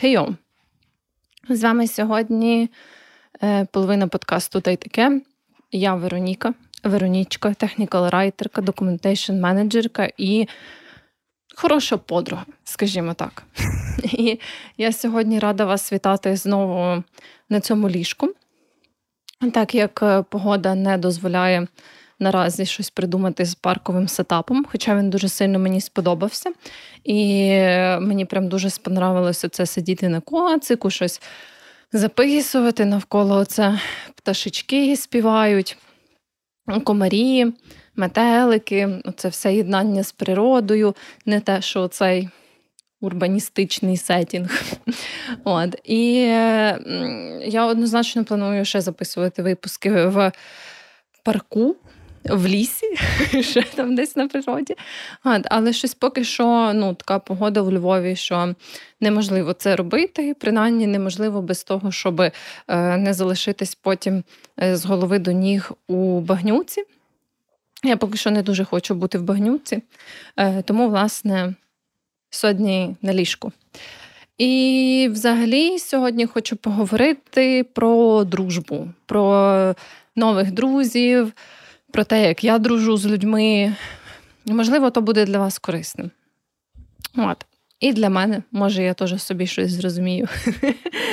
Хейо! З вами сьогодні е, половина подкасту та й таке. Я Вероніка, Веронічка, технікал райтерка, документейшн менеджерка і хороша подруга, скажімо так. І я сьогодні рада вас вітати знову на цьому ліжку. Так як е, погода не дозволяє наразі щось придумати з парковим сетапом, хоча він дуже сильно мені сподобався. І мені прям дуже сподобалося це сидіти на коцику, щось записувати навколо це пташечки співають, комарі, метелики, це все єднання з природою, не те, що цей. Урбаністичний сетінг. От. І я однозначно планую ще записувати випуски в парку в лісі, ще там десь на природі. Але щось поки що ну, така погода в Львові, що неможливо це робити, принаймні неможливо без того, щоб е, не залишитись потім е, з голови до ніг у багнюці. Я поки що не дуже хочу бути в багнюці, е, тому, власне, сьогодні на ліжку. І взагалі сьогодні хочу поговорити про дружбу, про нових друзів, про те, як я дружу з людьми. Можливо, то буде для вас корисним. От. І для мене, може, я теж собі щось зрозумію,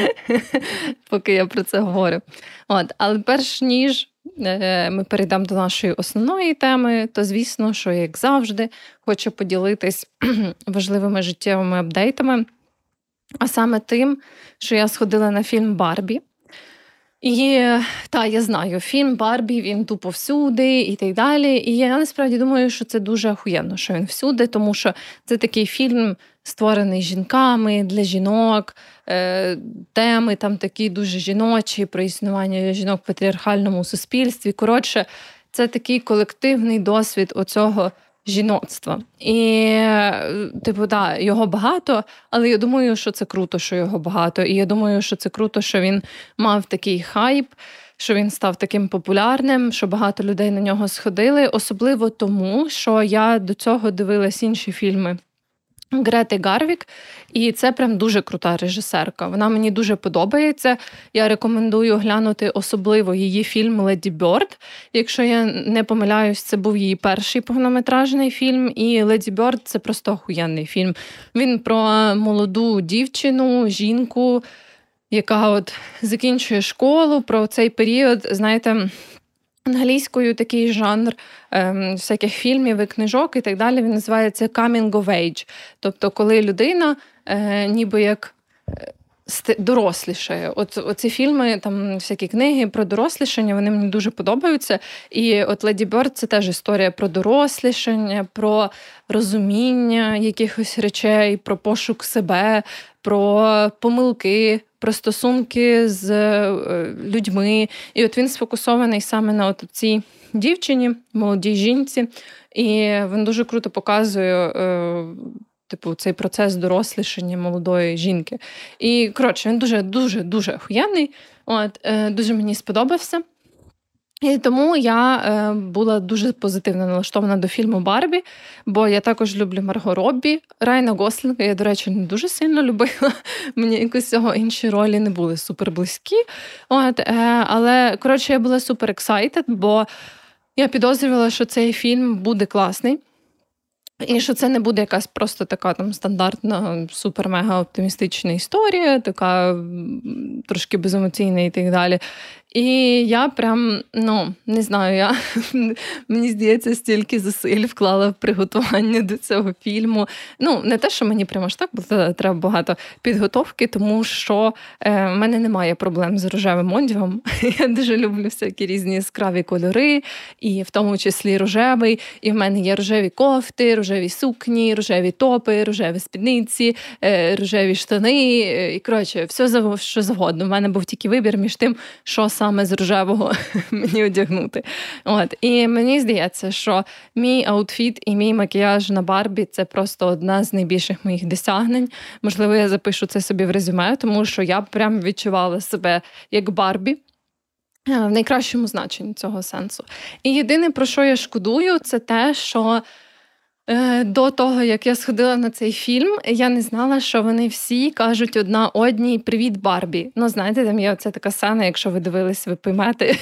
поки я про це говорю. От. Але перш ніж е, ми перейдемо до нашої основної теми, то звісно, що, як завжди, хочу поділитись важливими життєвими апдейтами, а саме тим, що я сходила на фільм Барбі. І та я знаю, фільм Барбі він тупо всюди і так далі. І я насправді думаю, що це дуже охуєнно, що він всюди, тому що це такий фільм, створений жінками для жінок, е, теми там такі дуже жіночі про існування жінок в патріархальному суспільстві. Коротше, це такий колективний досвід оцього жіноцтва. І, типу, да, його багато, але я думаю, що це круто, що його багато. І я думаю, що це круто, що він мав такий хайп. Що він став таким популярним, що багато людей на нього сходили, особливо тому, що я до цього дивилась інші фільми Грети Гарвік, і це прям дуже крута режисерка. Вона мені дуже подобається. Я рекомендую глянути особливо її фільм Леді Бьорд. Якщо я не помиляюсь, це був її перший повнометражний фільм. І Леді Бьорд це просто охуєнний фільм. Він про молоду дівчину, жінку, яка от закінчує школу. Про цей період, знаєте. Англійською такий жанр ем, всяких фільмів і книжок і так далі. Він називається coming of age. Тобто, коли людина е, ніби як е, дорослішає. От оці фільми, там всякі книги про дорослішання, вони мені дуже подобаються. І от Леді Бёрд це теж історія про дорослішання, про розуміння якихось речей, про пошук себе, про помилки, про стосунки з е, людьми. І от він сфокусований саме на от цій дівчині, молодій жінці, і він дуже круто показує. Е, типу, цей процес дорослішання молодої жінки. І коротше, він дуже дуже дуже охуєнний. От е, дуже мені сподобався. І тому я е, була дуже позитивно налаштована до фільму Барбі, бо я також люблю Марго Роббі, Райна Гослінга. Я, до речі, не дуже сильно любила. Мені якось цього інші ролі не були супер близькі. От, е, Але коротше, я була супер ексайтед, бо я підозрювала, що цей фільм буде класний. І що це не буде якась просто така там стандартна, супер-мега оптимістична історія, така трошки беземоційна і так далі. І я прям, ну, не знаю, я мені здається, стільки зусиль вклала в приготування до цього фільму. Ну, не те, що мені прямо ж так, бо треба багато підготовки, тому що е, в мене немає проблем з рожевим одягом. Я дуже люблю всякі різні яскраві кольори, і в тому числі рожевий. І в мене є рожеві кофти, рожеві сукні, рожеві топи, рожеві спідниці, е, рожеві штани. І коротше, все що завгодно. У мене був тільки вибір між тим, що саме саме з рожевого мені одягнути. От. І мені здається, що мій аутфіт і мій макіяж на Барбі це просто одна з найбільших моїх досягнень. Можливо, я запишу це собі в резюме, тому що я прям відчувала себе як Барбі. Е, в найкращому значенні цього сенсу. І єдине, про що я шкодую, це те, що до того, як я сходила на цей фільм, я не знала, що вони всі кажуть одна одній Привіт, Барбі. Ну, знаєте, там є оця така сцена, якщо ви дивились, ви поймете.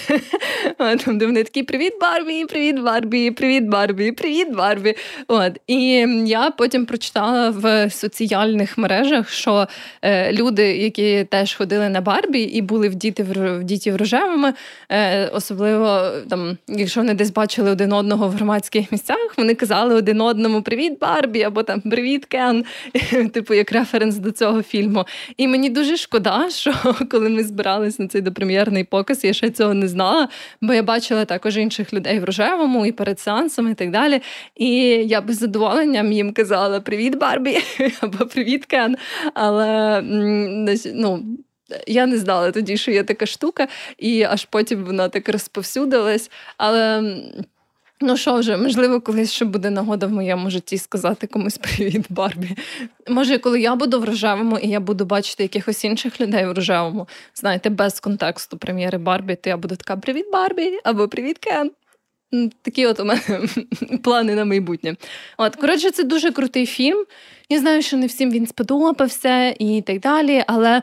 Там, де вони такі Привіт, Барбі, привіт, Барбі, привіт, Барбі, привіт, Барбі. От. І я потім прочитала в соціальних мережах, що е, люди, які теж ходили на Барбі і були в діти в діті в рожевими, е, особливо там, якщо вони десь бачили один одного в громадських місцях, вони казали один одному одному Привіт, Барбі! або там Привіт, Кен, типу, як референс до цього фільму. І мені дуже шкода, що коли ми збирались на цей допрем'єрний показ, я ще цього не знала, бо я бачила також інших людей в рожевому і перед сеансом, і так далі. І я би з задоволенням їм казала Привіт, Барбі! або Привіт, Кен. Але ну. Я не знала тоді, що є така штука, і аж потім вона так розповсюдилась. Але Ну що вже, можливо, колись ще буде нагода в моєму житті сказати комусь привіт, Барбі. Може, коли я буду в рожевому і я буду бачити якихось інших людей в рожевому, знаєте, без контексту прем'єри Барбі, то я буду така Привіт, Барбі! або Привіт, Кен. Такі от у мене плани на майбутнє. От, коротше, це дуже крутий фільм. Я знаю, що не всім він сподобався і так далі, але,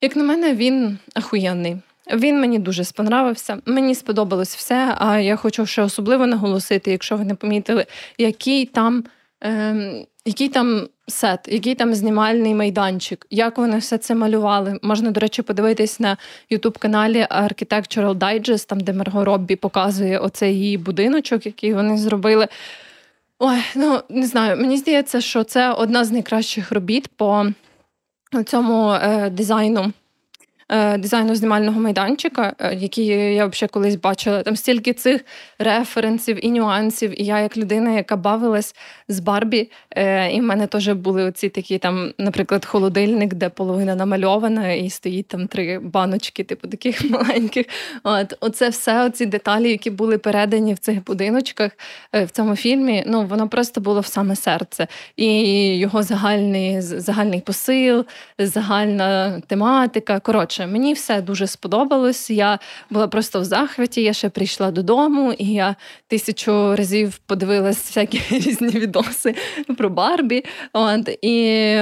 як на мене, він ахуєнний. Він мені дуже сподобався. Мені сподобалось все. А я хочу ще особливо наголосити, якщо ви не помітили, який там е, який там сет, який там знімальний майданчик, як вони все це малювали. Можна, до речі, подивитись на ютуб-каналі Architectural Digest, там де Марго Роббі показує оцей її будиночок, який вони зробили. Ой, ну не знаю, мені здається, що це одна з найкращих робіт по цьому е, дизайну. Е, дизайну знімального майданчика, е, який я взагалі колись бачила. Там стільки цих референсів і нюансів. І я, як людина, яка бавилась з Барбі, е, і в мене теж були оці такі там, наприклад, холодильник, де половина намальована, і стоїть там три баночки, типу таких маленьких. От Оце все, оці деталі, які були передані в цих будиночках в цьому фільмі. Ну, воно просто було в саме серце. І його загальний загальний посил, загальна тематика. Коротше коротше, мені все дуже сподобалось. Я була просто в захваті. Я ще прийшла додому, і я тисячу разів подивилась всякі різні відоси про Барбі. От, І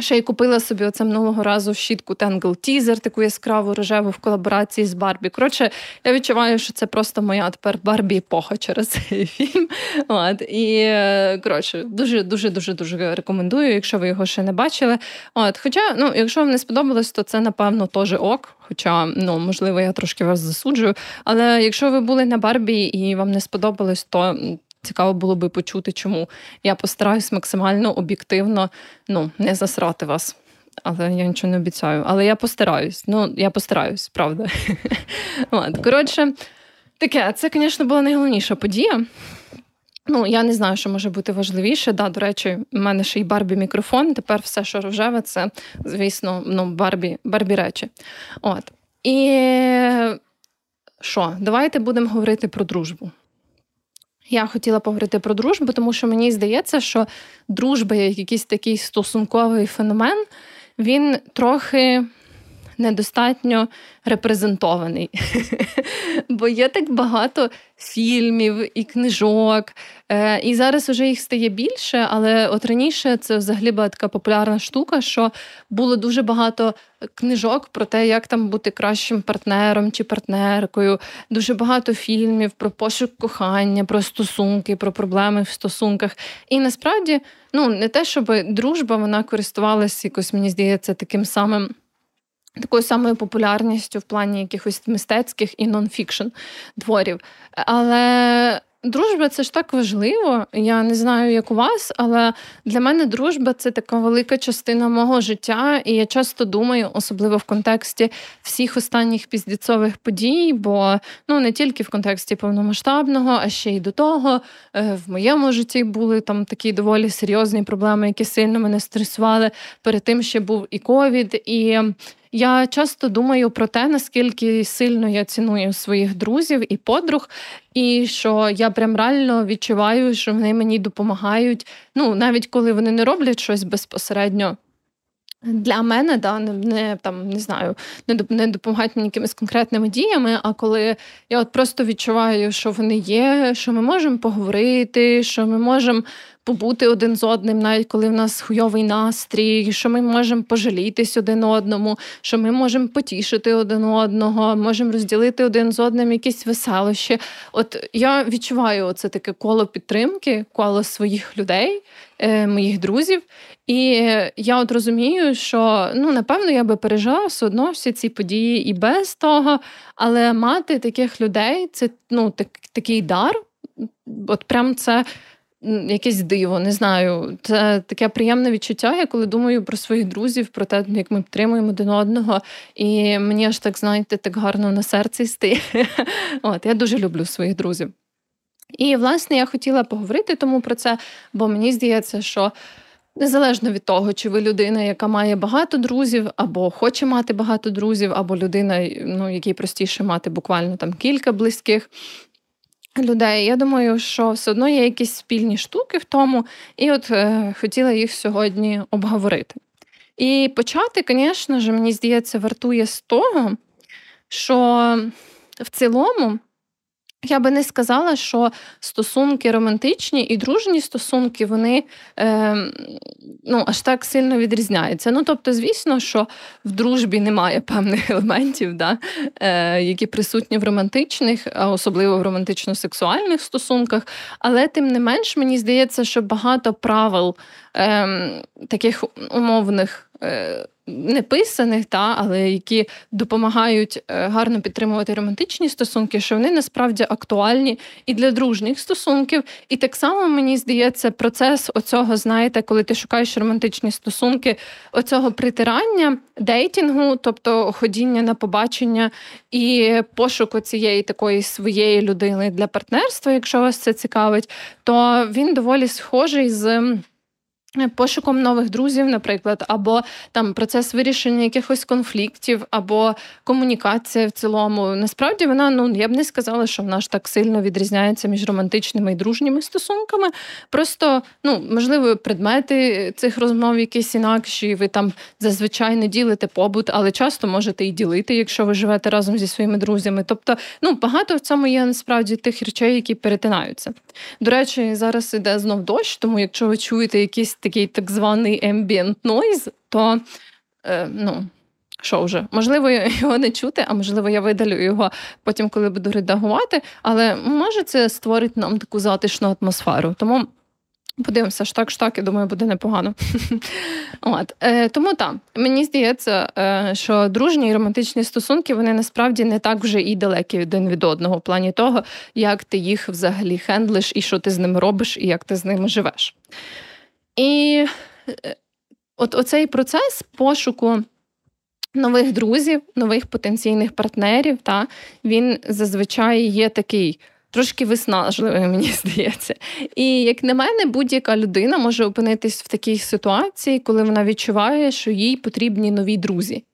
Ще й купила собі оце минулого разу щітку Tangle Teaser, таку яскраву рожеву в колаборації з Барбі. Коротше, я відчуваю, що це просто моя тепер Барбі епоха через цей фільм. От, І е, коротше, дуже дуже дуже дуже рекомендую, якщо ви його ще не бачили. От, Хоча, ну, якщо вам не сподобалось, то це напевно теж ок. Хоча, ну можливо, я трошки вас засуджую. Але якщо ви були на Барбі і вам не сподобалось, то Цікаво було би почути, чому я постараюсь максимально об'єктивно ну, не засрати вас. Але я нічого не обіцяю. Але я постараюсь. Ну, я постараюсь, правда. Коротше, таке, це, звісно, була найголовніша подія. Ну, я не знаю, що може бути важливіше. Да, До речі, в мене ще й Барбі мікрофон. Тепер все, що рожеве, це, звісно, ну, Барбі Барбі речі. От. І що, давайте будемо говорити про дружбу. Я хотіла поговорити про дружбу, тому що мені здається, що дружба як якийсь такий стосунковий феномен, він трохи недостатньо репрезентований. Бо є так багато фільмів і книжок, е, і зараз вже їх стає більше, але от раніше це взагалі була така популярна штука, що було дуже багато книжок про те, як там бути кращим партнером чи партнеркою. Дуже багато фільмів про пошук кохання, про стосунки, про проблеми в стосунках. І насправді, ну не те, щоб дружба вона користувалася якось, мені здається, таким самим такою самою популярністю в плані якихось мистецьких і нонфікшн творів. Але дружба це ж так важливо. Я не знаю, як у вас, але для мене дружба це така велика частина мого життя, і я часто думаю, особливо в контексті всіх останніх піздіцових подій, бо ну не тільки в контексті повномасштабного, а ще й до того. Е, в моєму житті були там такі доволі серйозні проблеми, які сильно мене стресували. Перед тим ще був і ковід, і я часто думаю про те, наскільки сильно я ціную своїх друзів і подруг, і що я прям реально відчуваю, що вони мені допомагають. Ну, навіть коли вони не роблять щось безпосередньо Для мене да не там не знаю, не не допомагають мені якимись конкретними діями. А коли я от просто відчуваю, що вони є, що ми можемо поговорити, що ми можемо побути один з одним, навіть коли в нас хуйовий настрій, що ми можемо пожалітись один одному, що ми можемо потішити один одного, можемо розділити один з одним якісь веселощі. От я відчуваю це таке коло підтримки, коло своїх людей, е, моїх друзів. І я от розумію, що ну напевно я би пережила все одно всі ці події і без того, але мати таких людей це ну так, такий дар. От прям це якесь диво, не знаю. Це таке приємне відчуття. Я коли думаю про своїх друзів, про те, як ми підтримуємо один одного. І мені аж так, знаєте, так гарно на серці стає. От, Я дуже люблю своїх друзів. І, власне, я хотіла поговорити тому про це, бо мені здається, що. Незалежно від того, чи ви людина, яка має багато друзів, або хоче мати багато друзів, або людина, ну якій простіше мати буквально там кілька близьких людей. Я думаю, що все одно є якісь спільні штуки в тому, і от е, хотіла їх сьогодні обговорити. І почати, звісно ж, мені здається, вартує з того, що в цілому. Я би не сказала, що стосунки романтичні і дружні стосунки, вони е, ну, аж так сильно відрізняються. Ну, тобто, звісно, що в дружбі немає певних елементів, да, е, які присутні в романтичних, а особливо в романтично-сексуальних стосунках. Але тим не менш, мені здається, що багато правил е, таких умовних. Е, неписаних, та, але які допомагають е, гарно підтримувати романтичні стосунки, що вони насправді актуальні і для дружніх стосунків. І так само мені здається, процес оцього, знаєте, коли ти шукаєш романтичні стосунки, оцього притирання, дейтингу, тобто ходіння на побачення і пошуку цієї такої своєї людини для партнерства, якщо вас це цікавить, то він доволі схожий з. Пошуком нових друзів, наприклад, або там процес вирішення якихось конфліктів, або комунікація в цілому. Насправді вона ну я б не сказала, що вона ж так сильно відрізняється між романтичними і дружніми стосунками. Просто ну можливо, предмети цих розмов якісь інакші. Ви там зазвичай не ділите побут, але часто можете і ділити, якщо ви живете разом зі своїми друзями. Тобто, ну багато в цьому є насправді тих речей, які перетинаються. До речі, зараз іде знов дощ, тому якщо ви чуєте якісь такий так званий ambient noise, то е, ну, що вже, можливо, його не чути, а можливо, я видалю його потім, коли буду редагувати. Але може це створить нам таку затишну атмосферу. Тому. Подивимося, штак, штак, я думаю, буде непогано. От. Е, Тому так, мені здається, е, що дружні і романтичні стосунки вони насправді не так вже і далекі один від одного, в плані того, як ти їх взагалі хендлиш, і що ти з ними робиш, і як ти з ними живеш. І е, от оцей процес пошуку нових друзів, нових потенційних партнерів, та, він зазвичай є такий. Трошки виснажливий, мені здається. І, як на мене, будь-яка людина може опинитись в такій ситуації, коли вона відчуває, що їй потрібні нові друзі.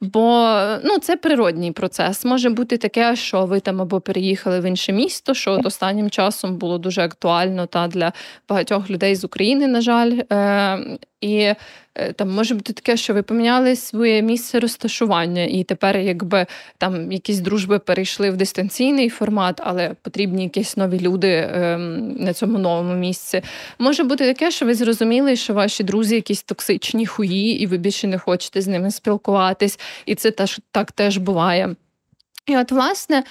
Бо ну, це природній процес. Може бути таке, що ви там або переїхали в інше місто, що от останнім часом було дуже актуально та для багатьох людей з України, на жаль. Е, І Е, там може бути таке, що ви поміняли своє місце розташування, і тепер, якби там якісь дружби перейшли в дистанційний формат, але потрібні якісь нові люди ем, на цьому новому місці. Може бути таке, що ви зрозуміли, що ваші друзі якісь токсичні хуї, і ви більше не хочете з ними спілкуватись, і це теж так теж буває. І от, власне.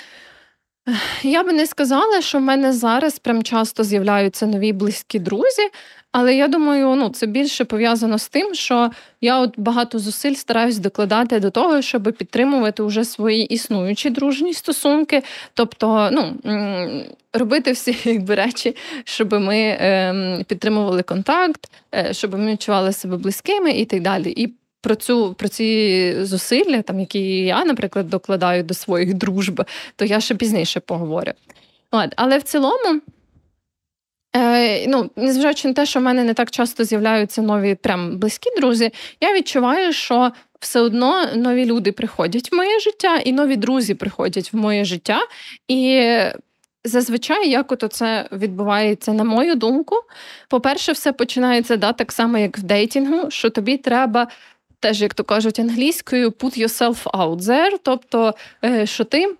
Я би не сказала, що в мене зараз прям часто з'являються нові близькі друзі, але я думаю, ну це більше пов'язано з тим, що я от багато зусиль стараюсь докладати до того, щоб підтримувати вже свої існуючі дружні стосунки, тобто, ну робити всі якби речі, щоб ми е, підтримували контакт, е, щоб ми відчували себе близькими і так далі. І про цю про ці зусилля, там які я, наприклад, докладаю до своїх дружб, то я ще пізніше поговорю. От, Але в цілому. Е, ну, Незважаючи на те, що в мене не так часто з'являються нові прям близькі друзі, я відчуваю, що все одно нові люди приходять в моє життя, і нові друзі приходять в моє життя. І зазвичай, як ото це відбувається, на мою думку, по-перше, все починається да, так само, як в дейтингу, що тобі треба теж, як то кажуть англійською, put yourself out there, тобто, е, що ти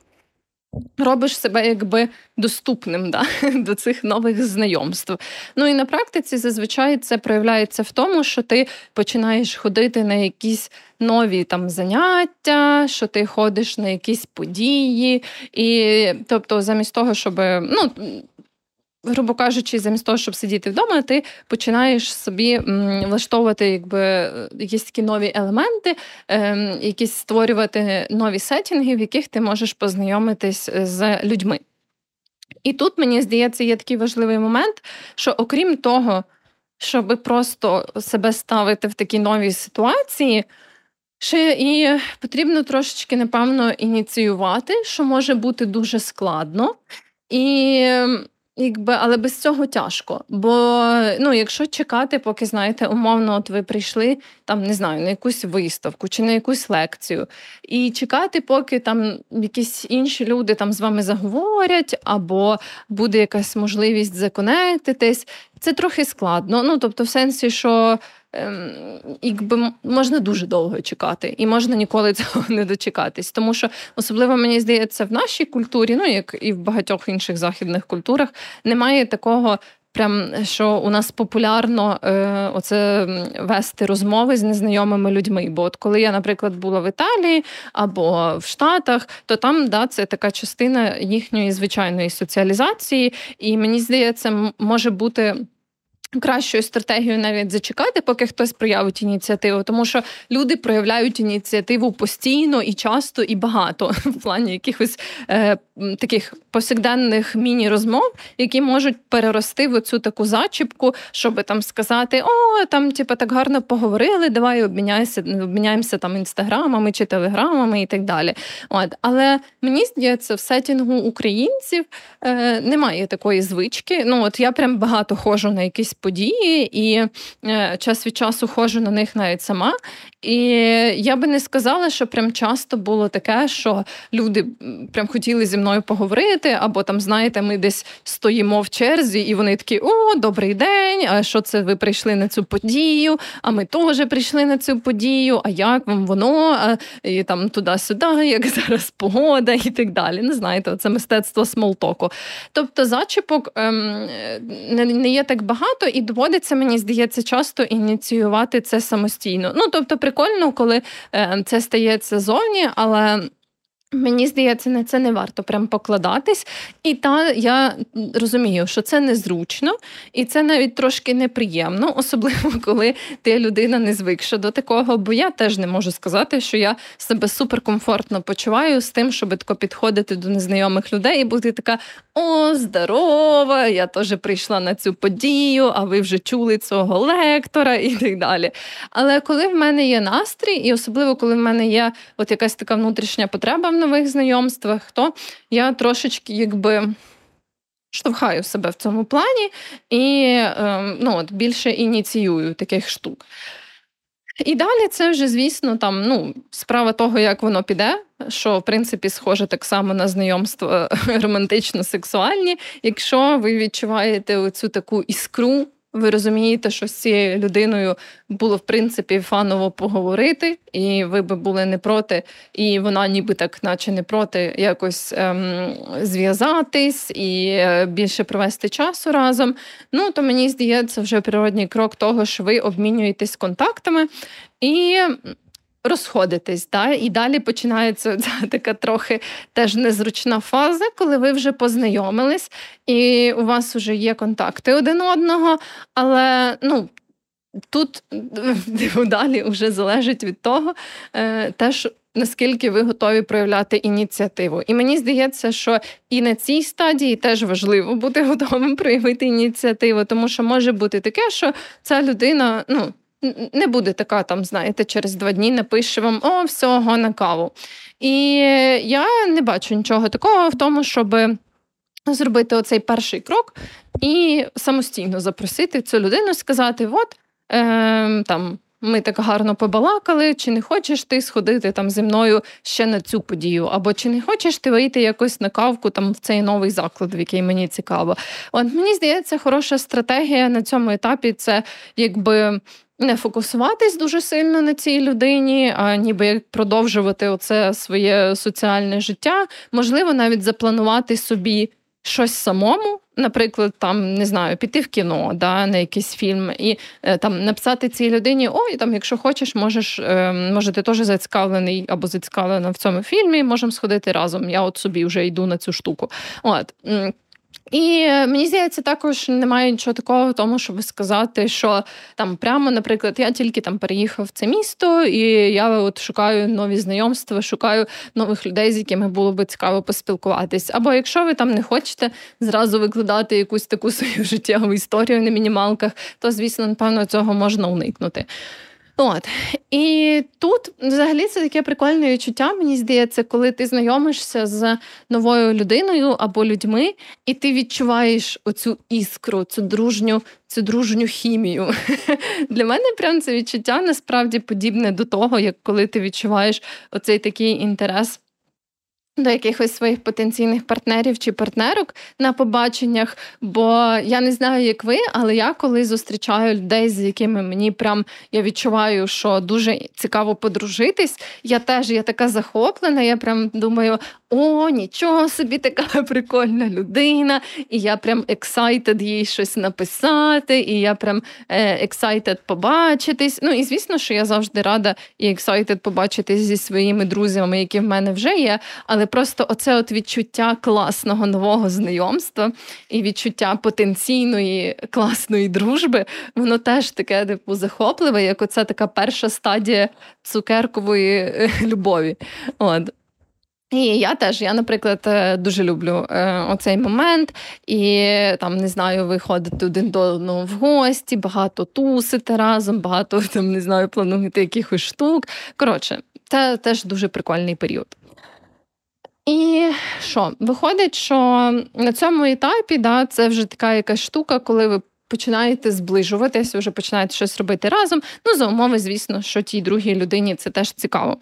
робиш себе якби доступним да, до цих нових знайомств. Ну і на практиці зазвичай це проявляється в тому, що ти починаєш ходити на якісь нові там заняття, що ти ходиш на якісь події, і тобто, замість того, щоб ну грубо кажучи, замість того, щоб сидіти вдома, ти починаєш собі влаштовувати якби якісь такі нові елементи, ем, якісь створювати нові сетінги, в яких ти можеш познайомитись з людьми. І тут, мені здається, є такий важливий момент, що окрім того, щоб просто себе ставити в такі нові ситуації, ще і потрібно трошечки, напевно, ініціювати, що може бути дуже складно. І ем, Якби, але без цього тяжко. Бо ну, якщо чекати, поки знаєте, умовно, от ви прийшли там, не знаю, на якусь виставку чи на якусь лекцію, і чекати, поки там якісь інші люди там з вами заговорять, або буде якась можливість законектитись, це трохи складно. Ну тобто, в сенсі, що якби можна дуже довго чекати, і можна ніколи цього не дочекатись. Тому що особливо мені здається, в нашій культурі, ну як і в багатьох інших західних культурах, немає такого. Прям що у нас популярно е, оце вести розмови з незнайомими людьми. Бо от коли я, наприклад, була в Італії або в Штатах, то там да, це така частина їхньої звичайної соціалізації, і мені здається, може бути кращою стратегією навіть зачекати, поки хтось проявить ініціативу, тому що люди проявляють ініціативу постійно і часто, і багато в плані якихось е, таких повсякденних міні-розмов, які можуть перерости в цю таку зачіпку, щоб там сказати: О, там, типу, так гарно поговорили, давай обміняємося, обміняємося там інстаграмами чи телеграмами і так далі. От. Але мені здається, в сетінгу українців е, немає такої звички. Ну, от я прям багато ходжу на якісь події, і е, час від часу ходжу на них навіть сама. І я би не сказала, що прям часто було таке, що люди прям хотіли зі мною поговорити, або там, знаєте, ми десь стоїмо в черзі, і вони такі: О, добрий день! А що це ви прийшли на цю подію? А ми теж прийшли на цю подію. А як вам воно? І там туди-сюди, як зараз погода, і так далі. Не знаєте, це мистецтво смолтоку. Тобто, зачіпок ем, не, не є так багато, і доводиться, мені здається, часто ініціювати це самостійно. Ну тобто, прикольно, коли е, це стається зовні, але Мені здається, на це не варто прям покладатись. І та я розумію, що це незручно, і це навіть трошки неприємно, особливо коли ти людина не звикша до такого. Бо я теж не можу сказати, що я себе суперкомфортно почуваю з тим, щоб тако підходити до незнайомих людей і бути така: о, здорова! Я теж прийшла на цю подію, а ви вже чули цього лектора і так далі. Але коли в мене є настрій, і особливо коли в мене є от якась така внутрішня потреба нових знайомствах, то я трошечки якби. Штовхаю себе в цьому плані і ем, ну, от, більше ініціюю таких штук. І далі це вже, звісно, там ну, справа того, як воно піде, що в принципі схоже так само на знайомства романтично-сексуальні. Якщо ви відчуваєте оцю таку іскру ви розумієте, що з цією людиною було в принципі фаново поговорити, і ви би були не проти, і вона ніби так, наче не проти, якось ем, зв'язатись і е, більше провести часу разом. Ну то мені здається, вже природній крок того, що ви обмінюєтесь контактами і розходитись. Да? І далі починається ця така трохи теж незручна фаза, коли ви вже познайомились, і у вас вже є контакти один одного, але ну. Тут далі вже залежить від того, е, теж наскільки ви готові проявляти ініціативу. І мені здається, що і на цій стадії теж важливо бути готовим проявити ініціативу, тому що може бути таке, що ця людина, ну не буде така, там, знаєте, через два дні напише вам о, всього на каву. І я не бачу нічого такого в тому, щоб зробити оцей перший крок і самостійно запросити цю людину, сказати: от е, там. Ми так гарно побалакали, чи не хочеш ти сходити там зі мною ще на цю подію, або чи не хочеш ти вийти якось на кавку там в цей новий заклад, в який мені цікаво. От мені здається, хороша стратегія на цьому етапі це якби не фокусуватись дуже сильно на цій людині, а ніби продовжувати оце своє соціальне життя, можливо, навіть запланувати собі щось самому. Наприклад, там не знаю, піти в кіно, да, на якийсь фільм, і е, там написати цій людині: ой, там, якщо хочеш, можеш, е, може, ти теж зацікавлений або зацікавлена в цьому фільмі, можемо сходити разом. Я от собі вже йду на цю штуку. От. І мені здається, також немає нічого такого в тому, щоб сказати, що там прямо, наприклад, я тільки там переїхав в це місто, і я от шукаю нові знайомства, шукаю нових людей, з якими було би цікаво поспілкуватись. Або якщо ви там не хочете зразу викладати якусь таку свою життєву історію на мінімалках, то звісно, напевно, цього можна уникнути. От і тут взагалі це таке прикольне відчуття, мені здається, коли ти знайомишся з новою людиною або людьми, і ти відчуваєш оцю іскру, цю дружню, цю дружню хімію. Для мене прям це відчуття насправді подібне до того, як коли ти відчуваєш оцей такий інтерес до якихось своїх потенційних партнерів чи партнерок на побаченнях. Бо я не знаю, як ви, але я коли зустрічаю людей, з якими мені прям я відчуваю, що дуже цікаво подружитись. Я теж я така захоплена. Я прям думаю, о, нічого собі, така прикольна людина, і я прям excited їй щось написати, і я прям excited побачитись. Ну і звісно, що я завжди рада і excited побачитись зі своїми друзями, які в мене вже є. Але просто оце от відчуття класного нового знайомства і відчуття потенційної класної дружби, воно теж таке типу захопливе, як оце така перша стадія цукеркової е, любові. От. І я теж, я, наприклад, е, дуже люблю е, оцей момент, і там не знаю, виходити один до одного в гості, багато тусити разом, багато там не знаю, планувати якихось штук. Коротше, це теж дуже прикольний період. І що? Виходить, що на цьому етапі да, це вже така якась штука, коли ви починаєте зближуватися, вже починаєте щось робити разом. Ну, за умови, звісно, що тій другій людині це теж цікаво.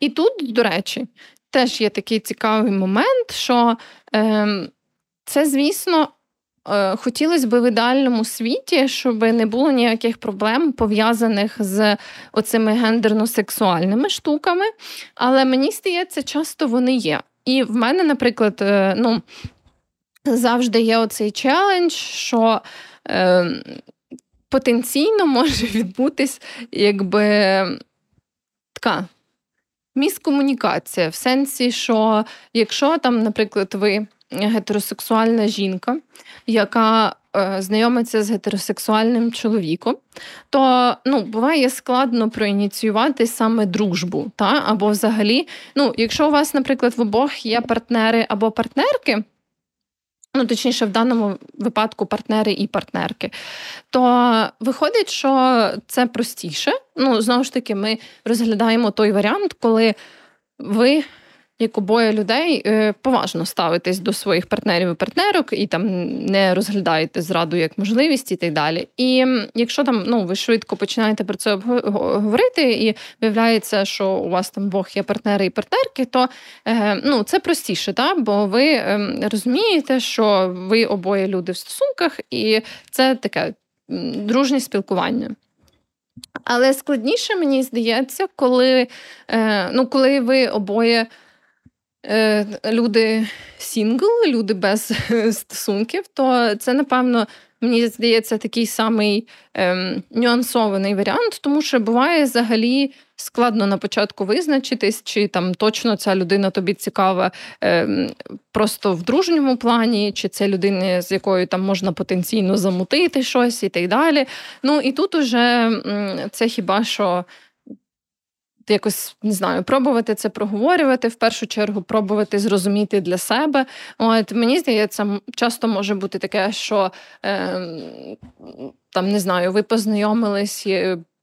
І тут, до речі, теж є такий цікавий момент, що е, це, звісно, хотілося б в ідеальному світі, щоб не було ніяких проблем пов'язаних з оцими гендерно-сексуальними штуками. Але мені здається, часто вони є. І в мене, наприклад, е, ну, завжди є оцей челендж, що. Е, Потенційно може відбутись якби така міскомунікація в сенсі, що якщо там, наприклад, ви гетеросексуальна жінка, яка е, знайомиться з гетеросексуальним чоловіком, то ну, буває складно проініціювати саме дружбу. Та? Або взагалі, ну, якщо у вас, наприклад, в обох є партнери або партнерки. Ну, точніше, в даному випадку партнери і партнерки, то виходить, що це простіше. Ну, знову ж таки, ми розглядаємо той варіант, коли ви як обоє людей е, поважно ставитесь до своїх партнерів і партнерок і там не розглядаєте зраду як можливість і так далі. І якщо там ну ви швидко починаєте про це говорити, і виявляється, що у вас там в обох є партнери і партнерки, то е, ну це простіше, та бо ви ем, розумієте, що ви обоє люди в стосунках, і це таке дружнє спілкування. Але складніше мені здається, коли е, ну, коли ви обоє люди сінгл, люди без стосунків, то це, напевно, мені здається, такий самий ем, нюансований варіант, тому що буває взагалі складно на початку визначитись, чи там точно ця людина тобі цікава ем, просто в дружньому плані, чи це людина, з якою там можна потенційно замутити щось і так далі. Ну і тут уже це хіба що якось не знаю, пробувати це проговорювати в першу чергу, пробувати зрозуміти для себе. От мені здається, часто може бути таке, що е, там не знаю, ви познайомились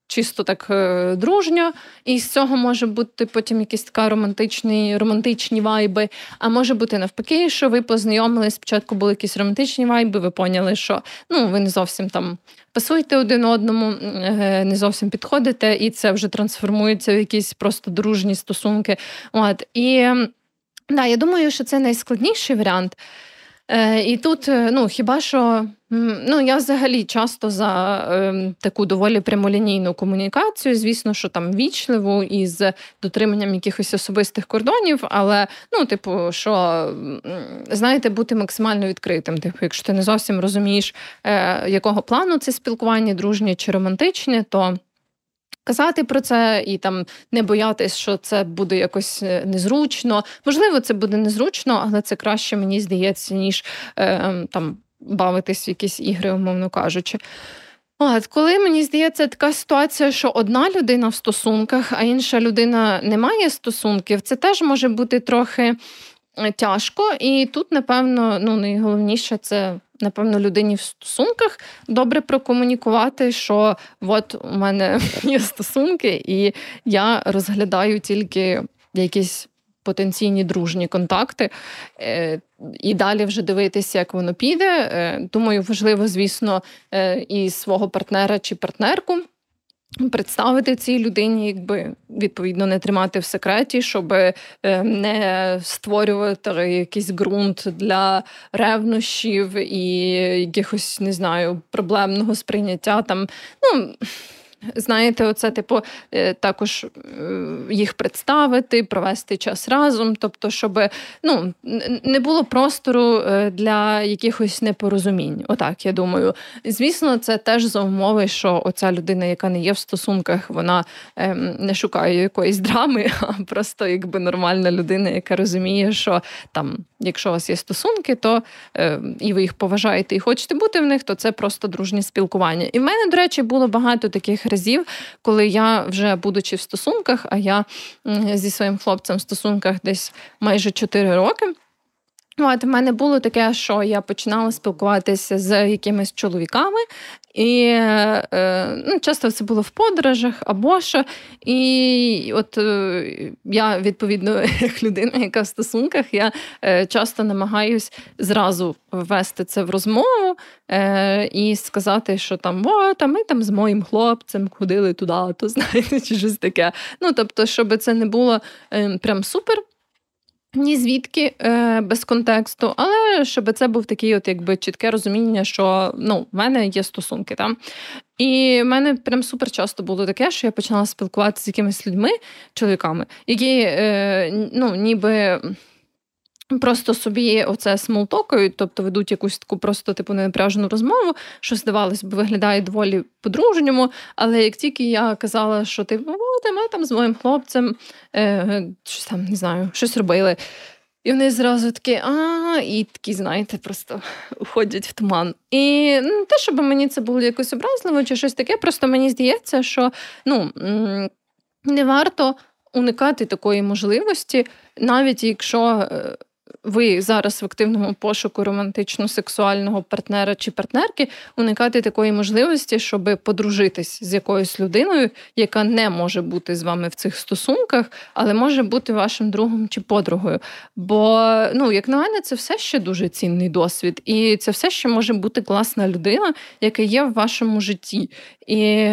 чисто так е, дружньо, і з цього може бути потім якісь така романтичні романтичні вайби. А може бути навпаки, що ви познайомились, спочатку були якісь романтичні вайби, ви поняли, що ну ви не зовсім там пасуєте один одному, е, не зовсім підходите, і це вже трансформується в якісь просто дружні стосунки. От і да, я думаю, що це найскладніший варіант. Е, І тут, е, ну хіба що ну я взагалі часто за е, таку доволі прямолінійну комунікацію, звісно, що там вічливу і з дотриманням якихось особистих кордонів, але ну, типу, що знаєте, бути максимально відкритим. Типу, якщо ти не зовсім розумієш, е, якого плану це спілкування, дружнє чи романтичне, то. Казати про це і там не боятись, що це буде якось е, незручно. Можливо, це буде незручно, але це краще, мені здається, ніж е, ем, там бавитись в якісь ігри, умовно кажучи. От, Коли мені здається, така ситуація, що одна людина в стосунках, а інша людина не має стосунків, це теж може бути трохи е, тяжко. І тут, напевно, ну найголовніше це напевно, людині в стосунках добре прокомунікувати, що от у мене є стосунки, і я розглядаю тільки якісь. Потенційні дружні контакти, е, і далі вже дивитися, як воно піде. Е, думаю, важливо, звісно, е, і свого партнера чи партнерку Представити цій людині, якби відповідно не тримати в секреті, щоб е, не створювати якийсь ґрунт для ревнощів і якихось не знаю проблемного сприйняття там. ну... Знаєте, оце, типу, е, також е, їх представити, провести час разом, тобто, щоб ну, не було простору е, для якихось непорозумінь. Отак, я думаю. Звісно, це теж за умови, що оця людина, яка не є в стосунках, вона ем, не шукає якоїсь драми, а просто якби нормальна людина, яка розуміє, що там, якщо у вас є стосунки, то і ви їх поважаєте і хочете бути в них, то це просто дружнє спілкування. І в мене, до речі, було багато таких разів, коли я вже будучи в стосунках, а я зі своїм хлопцем в стосунках десь майже 4 роки. От, в мене було таке, що я починала спілкуватися з якимись чоловіками, і е, ну, часто це було в подорожах або що. І от е, я, відповідно, як людина, яка в стосунках, я е, часто намагаюсь зразу ввести це в розмову і сказати, що там о, та ми там з моїм хлопцем ходили туди, то знаєте, чи щось таке. Ну, тобто, щоб це не було е, прям супер. Ні звідки е, без контексту, але щоб це був такий, от якби чітке розуміння, що ну, в мене є стосунки там. І в мене прям супер часто було таке, що я починала спілкуватися з якимись людьми, чоловіками, які е, ну, ніби Просто собі оце смолтокають, тобто ведуть якусь таку просто типу ненапряжену розмову, що здавалось би, виглядає доволі по-дружньому. Але як тільки я казала, що типу, ми там з моїм хлопцем е, щось там не знаю, щось робили. І вони зразу такі, а, і такі, знаєте, просто уходять в туман. І не те, щоб мені це було якось образливо чи щось таке, просто мені здається, що ну, не варто уникати такої можливості, навіть якщо. Е, ви зараз в активному пошуку романтично-сексуального партнера чи партнерки уникати такої можливості, щоб подружитись з якоюсь людиною, яка не може бути з вами в цих стосунках, але може бути вашим другом чи подругою. Бо, ну, як на мене, це все ще дуже цінний досвід, і це все ще може бути класна людина, яка є в вашому житті. І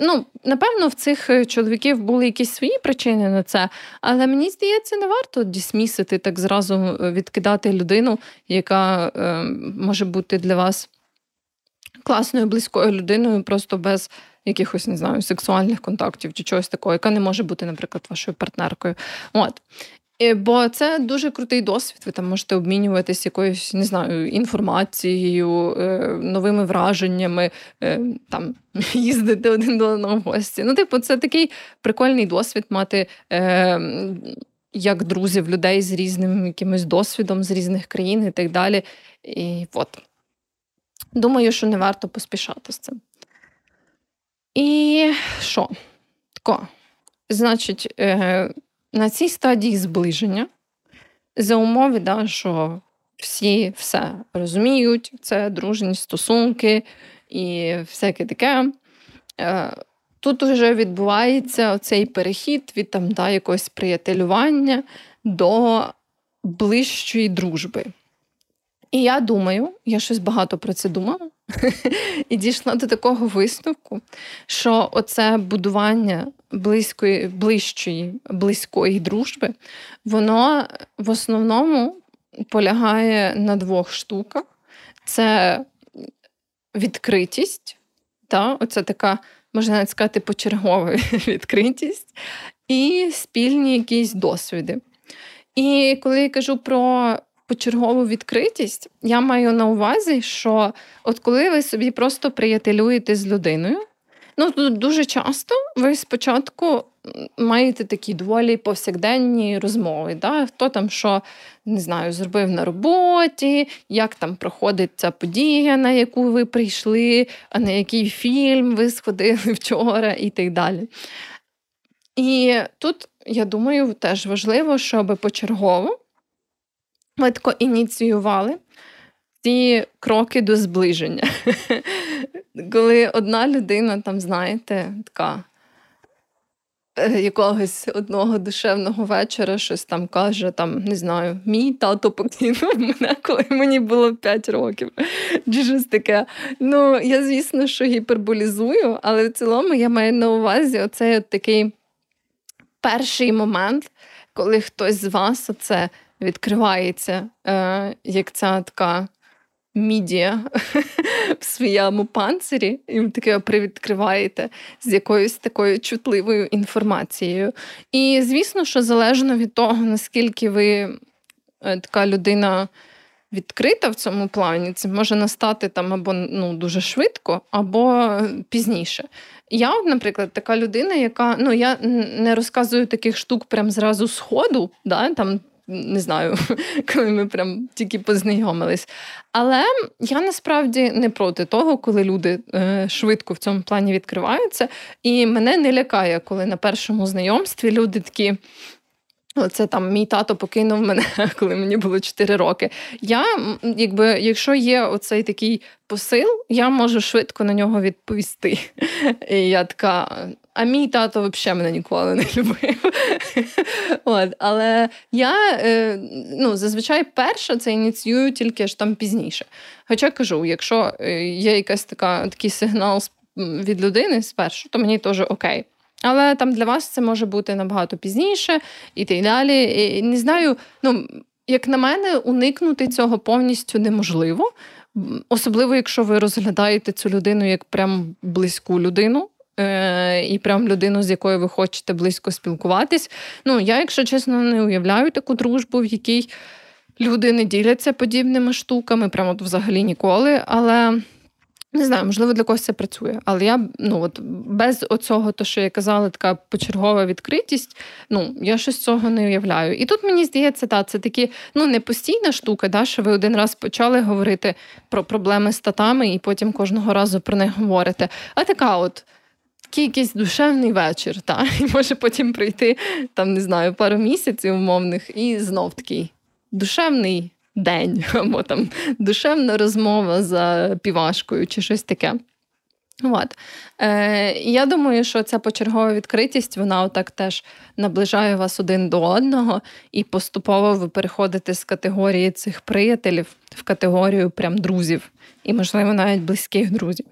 ну, напевно, в цих чоловіків були якісь свої причини на це, але мені здається, не варто дісмісити так зразу е, відкидати людину, яка е, може бути для вас класною, близькою людиною, просто без якихось не знаю, сексуальних контактів чи чогось такого, яка не може бути, наприклад, вашою партнеркою. От. Бо це дуже крутий досвід. Ви там можете обмінюватися якоюсь, не знаю, інформацією, е, новими враженнями, е, там їздити один до одного в гості. Ну, типу, це такий прикольний досвід мати е, як друзів, людей з різним якимось досвідом з різних країн і так далі. І от. Думаю, що не варто поспішати з цим. І що? Тако. Значить, на цій стадії зближення, за умови, да, що всі все розуміють, це дружні стосунки і всяке таке. Тут вже відбувається цей перехід від там, да, якогось приятелювання до ближчої дружби. І я думаю, я щось багато про це думала, і дійшла до такого висновку, що оце будування близької, ближчої, близької дружби, воно в основному полягає на двох штуках: це відкритість, та, оце така, можна навіть сказати, почергова відкритість, і спільні якісь досвіди. І коли я кажу про почергову відкритість, я маю на увазі, що от коли ви собі просто приятелюєте з людиною, ну дуже часто ви спочатку маєте такі доволі повсякденні розмови. Да? Хто там що не знаю, зробив на роботі, як там проходить ця подія, на яку ви прийшли, а на який фільм ви сходили вчора і так далі. І тут, я думаю, теж важливо, щоб почергово ви тако ініціювали ці кроки до зближення. Коли одна людина, там, знаєте, така. Е, якогось одного душевного вечора щось там каже, там, не знаю, мій тато покинув мене, коли мені було 5 років. Чи щось таке. Ну, я, звісно, що гіперболізую, але в цілому я маю на увазі оцей от такий перший момент, коли хтось з вас оце відкривається, е, як ця така мідія в своєму панцирі, і ви таке привідкриваєте з якоюсь такою чутливою інформацією. І, звісно, що залежно від того, наскільки ви е, така людина. Відкрита в цьому плані, це може настати там або ну, дуже швидко, або пізніше. Я, наприклад, така людина, яка ну я не розказую таких штук прям зразу з ходу, да, там не знаю, коли ми прям тільки познайомились. Але я насправді не проти того, коли люди е, швидко в цьому плані відкриваються. І мене не лякає, коли на першому знайомстві люди такі. Оце там мій тато покинув мене, коли мені було 4 роки. Я, якби, якщо є оцей такий посил, я можу швидко на нього відповісти. І я така, а мій тато взагалі мене ніколи не любив. От, Але я е, ну, зазвичай перше це ініціюю тільки ж там пізніше. Хоча кажу, якщо е, є якась така такий сигнал від людини спершу, то мені теж окей. Але там для вас це може бути набагато пізніше і так далі. І, Не знаю, ну як на мене, уникнути цього повністю неможливо. Особливо, якщо ви розглядаєте цю людину як прям близьку людину. Е, і прям людину, з якою ви хочете близько спілкуватись. Ну, я, якщо чесно, не уявляю таку дружбу, в якій люди не діляться подібними штуками, прямо от взагалі ніколи. Але не знаю, можливо, для когось це працює. Але я ну от без оцього, то що я казала, така почергова відкритість. Ну я щось цього не уявляю. І тут мені здається, та це такі ну не постійна штука, да, що ви один раз почали говорити про проблеми з татами, і потім кожного разу про них говорите. А така, от якийсь душевний вечір, та і може потім пройти там, не знаю, пару місяців умовних, і знов такий душевний день, або там душевна розмова за півашкою чи щось таке. От. Е, Я думаю, що ця почергова відкритість, вона отак теж наближає вас один до одного, і поступово ви переходите з категорії цих приятелів в категорію прям друзів, і, можливо, навіть близьких друзів.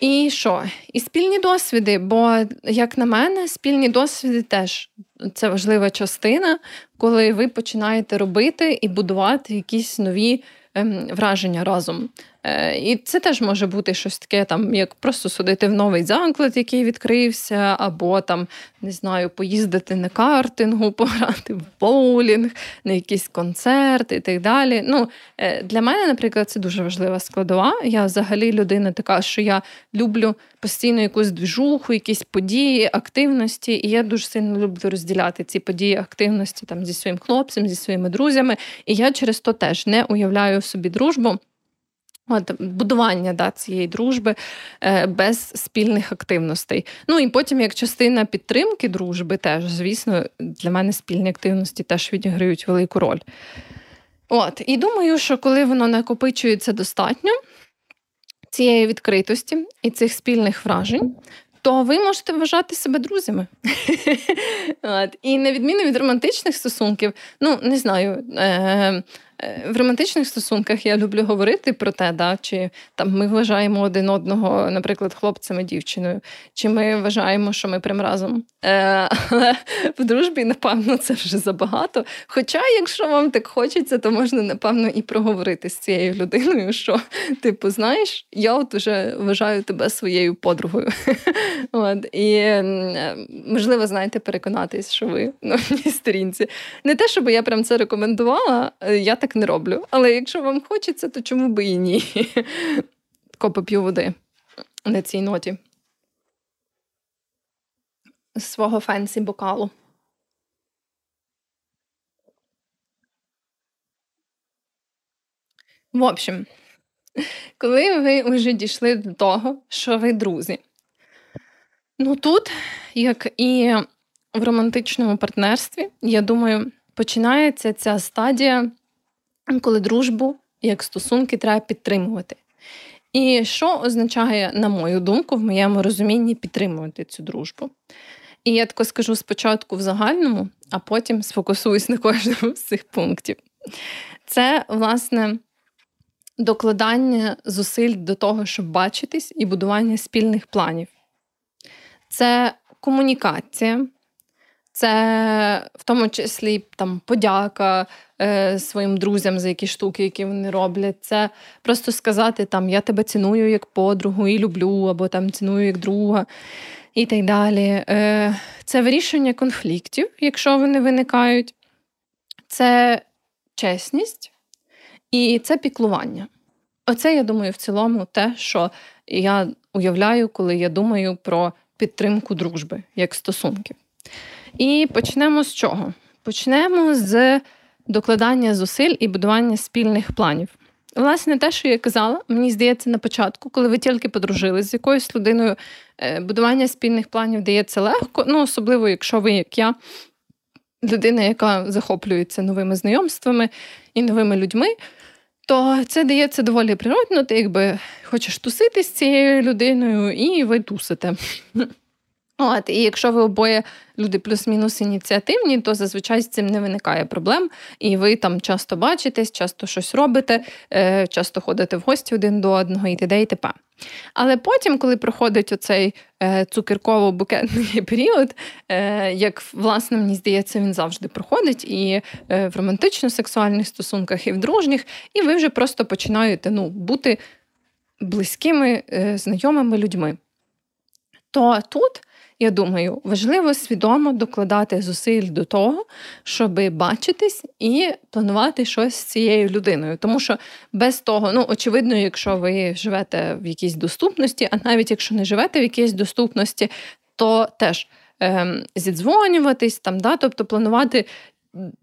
І що? І спільні досвіди, бо, як на мене, спільні досвіди теж це важлива частина, коли ви починаєте робити і будувати якісь нові ем, враження разом. Е, і це теж може бути щось таке, там, як просто судити в новий заклад, який відкрився, або там, не знаю, поїздити на картингу, пограти в боулінг, на якийсь концерт і так далі. Ну, е, Для мене, наприклад, це дуже важлива складова. Я взагалі людина така, що я люблю постійно якусь двіжуху, якісь події, активності. І я дуже сильно люблю розділяти ці події, активності там зі своїм хлопцем, зі своїми друзями. І я через то теж не уявляю собі дружбу. От, Будування да, цієї дружби е, без спільних активностей. Ну і потім, як частина підтримки дружби, теж, звісно, для мене спільні активності теж відіграють велику роль. От, І думаю, що коли воно накопичується достатньо цієї відкритості і цих спільних вражень, то ви можете вважати себе друзями. І на відміну від романтичних стосунків, ну не знаю. Е, в романтичних стосунках я люблю говорити про те, да, чи там ми вважаємо один одного, наприклад, хлопцем і дівчиною, чи ми вважаємо, що ми прям разом. Е, але в дружбі, напевно, це вже забагато. Хоча, якщо вам так хочеться, то можна, напевно, і проговорити з цією людиною, що, типу, знаєш, я от уже вважаю тебе своєю подругою. От, І е, можливо, знаєте, переконатись, що ви на одній сторінці. Не те, щоб я прям це рекомендувала, я так не роблю. Але якщо вам хочеться, то чому би і ні? Копи п'ю води на цій ноті. З свого фенсі бокалу. В общем, коли ви вже дійшли до того, що ви друзі, ну тут, як і в романтичному партнерстві, я думаю, починається ця стадія, коли дружбу як стосунки треба підтримувати. І що означає, на мою думку, в моєму розумінні підтримувати цю дружбу? І я тако скажу спочатку в загальному, а потім сфокусуюсь на кожному з цих пунктів. Це, власне, докладання зусиль до того, щоб бачитись, і будування спільних планів. Це комунікація, це в тому числі там подяка е, своїм друзям за якісь штуки, які вони роблять. Це просто сказати там Я тебе ціную як подругу і люблю, або там ціную як друга. І так далі. Е, Це вирішення конфліктів, якщо вони виникають, це чесність і це піклування. Оце, я думаю, в цілому те, що я уявляю, коли я думаю про підтримку дружби як стосунків. І почнемо з чого? Почнемо з докладання зусиль і будування спільних планів. Власне, те, що я казала, мені здається, на початку, коли ви тільки подружились з якоюсь людиною, е, будування спільних планів дається легко, ну особливо, якщо ви, як я, людина, яка захоплюється новими знайомствами і новими людьми, то це дається доволі природно, ти якби хочеш тусити з цією людиною, і ви тусите. От, І якщо ви обоє люди плюс-мінус ініціативні, то зазвичай з цим не виникає проблем. І ви там часто бачитесь, часто щось робите, е, часто ходите в гості один до одного і т.д. і т.п. Але потім, коли проходить оцей е, цукерково-букетний період, е, як власне мені здається, він завжди проходить і в романтично-сексуальних стосунках, і в дружніх, і ви вже просто починаєте ну, бути близькими, знайомими людьми. То тут я думаю, важливо свідомо докладати зусиль до того, щоб бачитись і планувати щось з цією людиною. Тому що без того, ну очевидно, якщо ви живете в якійсь доступності, а навіть якщо не живете в якійсь доступності, то теж ем, зідзвонюватись там, да, тобто планувати.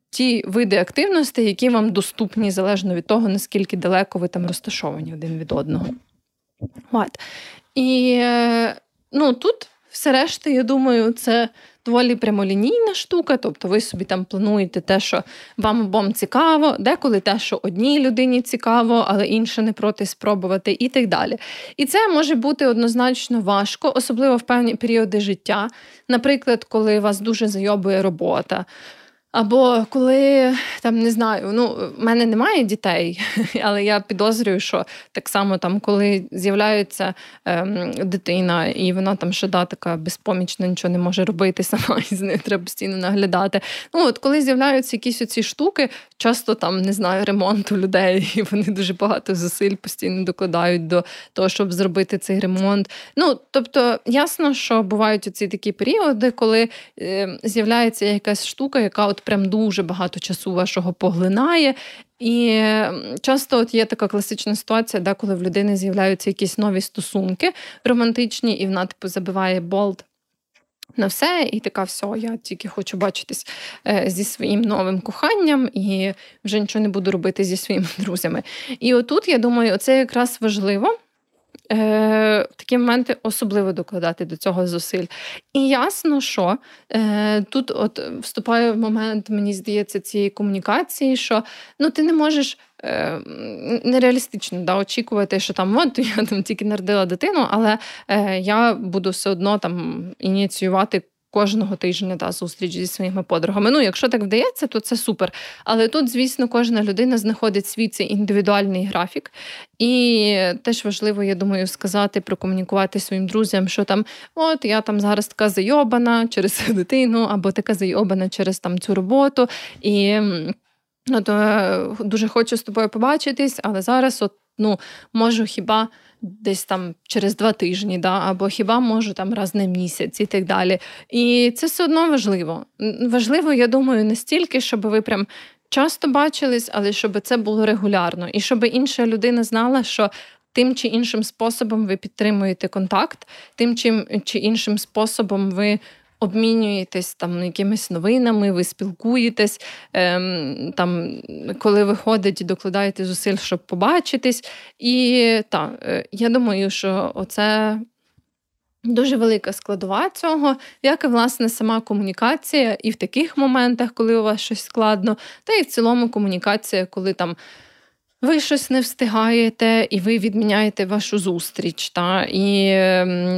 Ті види активності, які вам доступні залежно від того, наскільки далеко ви там розташовані один від одного. От. І е, ну, тут все решта, я думаю, це доволі прямолінійна штука. Тобто ви собі там плануєте те, що вам обом цікаво, деколи те, що одній людині цікаво, але інша не проти спробувати, і так далі. І це може бути однозначно важко, особливо в певні періоди життя. Наприклад, коли вас дуже зайобує робота. Або коли там не знаю, ну в мене немає дітей, але я підозрюю, що так само там, коли з'являється ем, дитина, і вона там ще така безпомічна, нічого не може робити сама, і з нею треба постійно наглядати. Ну от коли з'являються якісь оці штуки, часто там не знаю ремонту людей, і вони дуже багато зусиль постійно докладають до того, щоб зробити цей ремонт. Ну тобто, ясно, що бувають оці такі періоди, коли е, з'являється якась штука, яка от прям дуже багато часу вашого поглинає. І часто от є така класична ситуація, де коли в людини з'являються якісь нові стосунки романтичні, і вона типу забиває болт. На все, і така все, я тільки хочу бачитись е, зі своїм новим коханням і вже нічого не буду робити зі своїми друзями. І отут, я думаю, це якраз важливо, е, такі моменти особливо докладати до цього зусиль. І ясно, що е, тут от вступає в момент, мені здається, цієї комунікації, що ну ти не можеш. Е, нереалістично да, очікувати, що там от я там тільки народила дитину, але е, я буду все одно там ініціювати кожного тижня да, зустріч зі своїми подругами. Ну, якщо так вдається, то це супер. Але тут, звісно, кожна людина знаходить свій цей індивідуальний графік. І теж важливо, я думаю, сказати, прокомунікувати своїм друзям, що там, от я там зараз така зайобана через дитину, або така зайобана через там цю роботу. І ну, то е, дуже хочу з тобою побачитись, але зараз от, ну, можу хіба десь там через два тижні, да, або хіба можу там раз на місяць і так далі. І це все одно важливо. Важливо, я думаю, настільки, щоб ви прям. Часто бачились, але щоб це було регулярно, і щоб інша людина знала, що тим чи іншим способом ви підтримуєте контакт, тим чим чи іншим способом ви обмінюєтесь там якимись новинами, ви спілкуєтесь, ем, там, коли виходить, докладаєте зусиль, щоб побачитись. І так, е, я думаю, що оце. Дуже велика складова цього, як і власне сама комунікація, і в таких моментах, коли у вас щось складно, та і в цілому комунікація, коли там ви щось не встигаєте, і ви відміняєте вашу зустріч. Та? І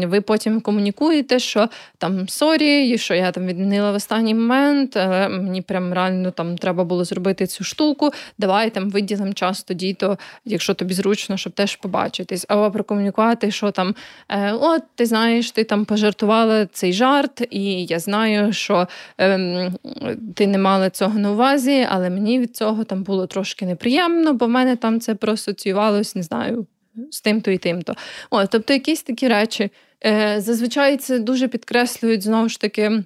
ви потім комунікуєте, що там sorry, що я там відмінила в останній момент, але мені прям реально там треба було зробити цю штуку. Давай там виділимо час тоді, то якщо тобі зручно, щоб теж побачитись. Або прокомунікувати, що там е, от ти знаєш, ти там пожартувала цей жарт, і я знаю, що е, ти не мала цього на увазі, але мені від цього там було трошки неприємно, бо в мене там це проасоціювалось, не знаю, з тим-то і тим-то. О, Тобто, якісь такі речі. Е, Зазвичай це дуже підкреслюють знову ж таки.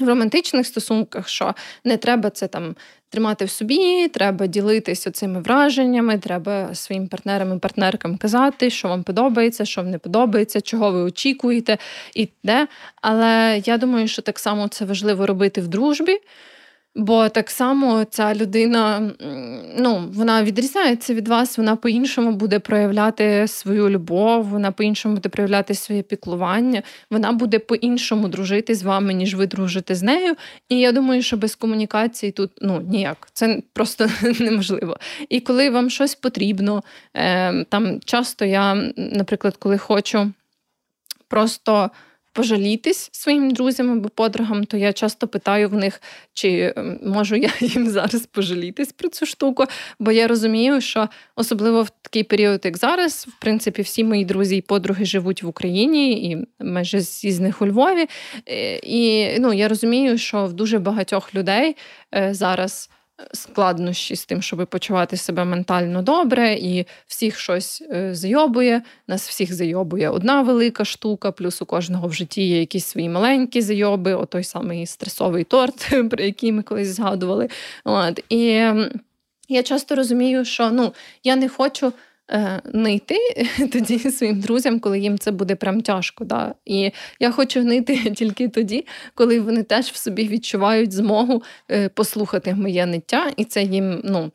В романтичних стосунках, що не треба це там тримати в собі, треба ділитися цими враженнями, треба своїм партнерам і партнеркам казати, що вам подобається, що вам не подобається, чого ви очікуєте і де. Але я думаю, що так само це важливо робити в дружбі. Бо так само ця людина ну, вона відрізняється від вас, вона по-іншому буде проявляти свою любов, вона по-іншому буде проявляти своє піклування, вона буде по-іншому дружити з вами, ніж ви дружите з нею. І я думаю, що без комунікації тут ну, ніяк. Це просто неможливо. І коли вам щось потрібно, е, там часто я, наприклад, коли хочу просто пожалітись своїм друзям або подругам, то я часто питаю в них, чи можу я їм зараз пожалітись про цю штуку. Бо я розумію, що особливо в такий період, як зараз, в принципі, всі мої друзі і подруги живуть в Україні, і майже всі них у Львові. Е, і ну, я розумію, що в дуже багатьох людей е, зараз складнощі з тим, щоб почувати себе ментально добре, і всіх щось е, зайобує. Нас всіх зайобує одна велика штука, плюс у кожного в житті є якісь свої маленькі зайоби, отой самий стресовий торт, про який ми колись згадували. От. І я часто розумію, що ну, я не хочу. Не йти тоді своїм друзям, коли їм це буде прям тяжко. Да? І я хочу йти тільки тоді, коли вони теж в собі відчувають змогу е, послухати моє ниття, і це їм ну,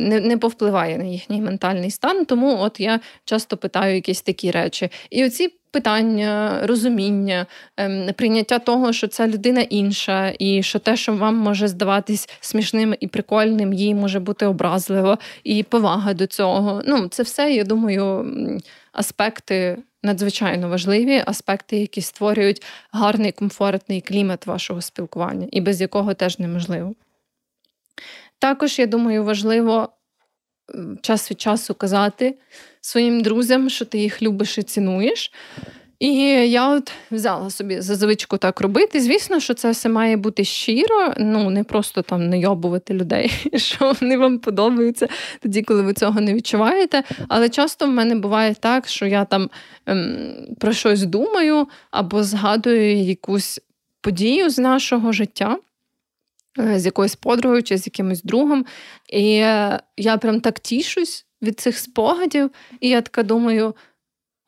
не не повпливає на їхній ментальний стан. Тому от я часто питаю якісь такі речі. І оці питання, розуміння, ем, прийняття того, що ця людина інша, і що те, що вам може здаватись смішним і прикольним, їй може бути образливо, і повага до цього. Ну, це все, я думаю, аспекти. Надзвичайно важливі аспекти, які створюють гарний комфортний клімат вашого спілкування, і без якого теж неможливо. Також, я думаю, важливо час від часу казати своїм друзям, що ти їх любиш і цінуєш. І я от взяла собі за звичку так робити. Звісно, що це все має бути щиро, ну не просто там не йобувати людей, що вони вам подобаються тоді, коли ви цього не відчуваєте. Але часто в мене буває так, що я там ем, про щось думаю або згадую якусь подію з нашого життя. Е, з якоюсь подругою чи з якимось другом. І я прям так тішусь від цих спогадів, і я така думаю.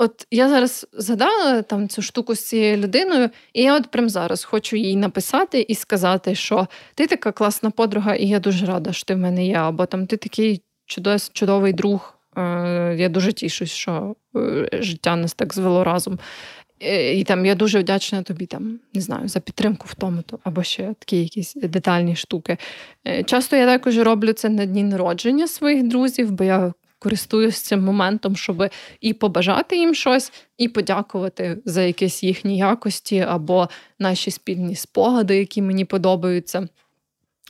От я зараз згадала там цю штуку з цією людиною, і я от прям зараз хочу їй написати і сказати, що ти така класна подруга, і я дуже рада, що ти в мене є. Або там ти такий чудовий друг. Е, я дуже тішусь, що е, життя нас так звело разом. Е, і там я дуже вдячна тобі там, не знаю, за підтримку в тому, або ще такі якісь детальні штуки. Часто я також роблю це на дні народження своїх друзів, бо я користуюсь цим моментом, щоб і побажати їм щось, і подякувати за якісь їхні якості або наші спільні спогади, які мені подобаються.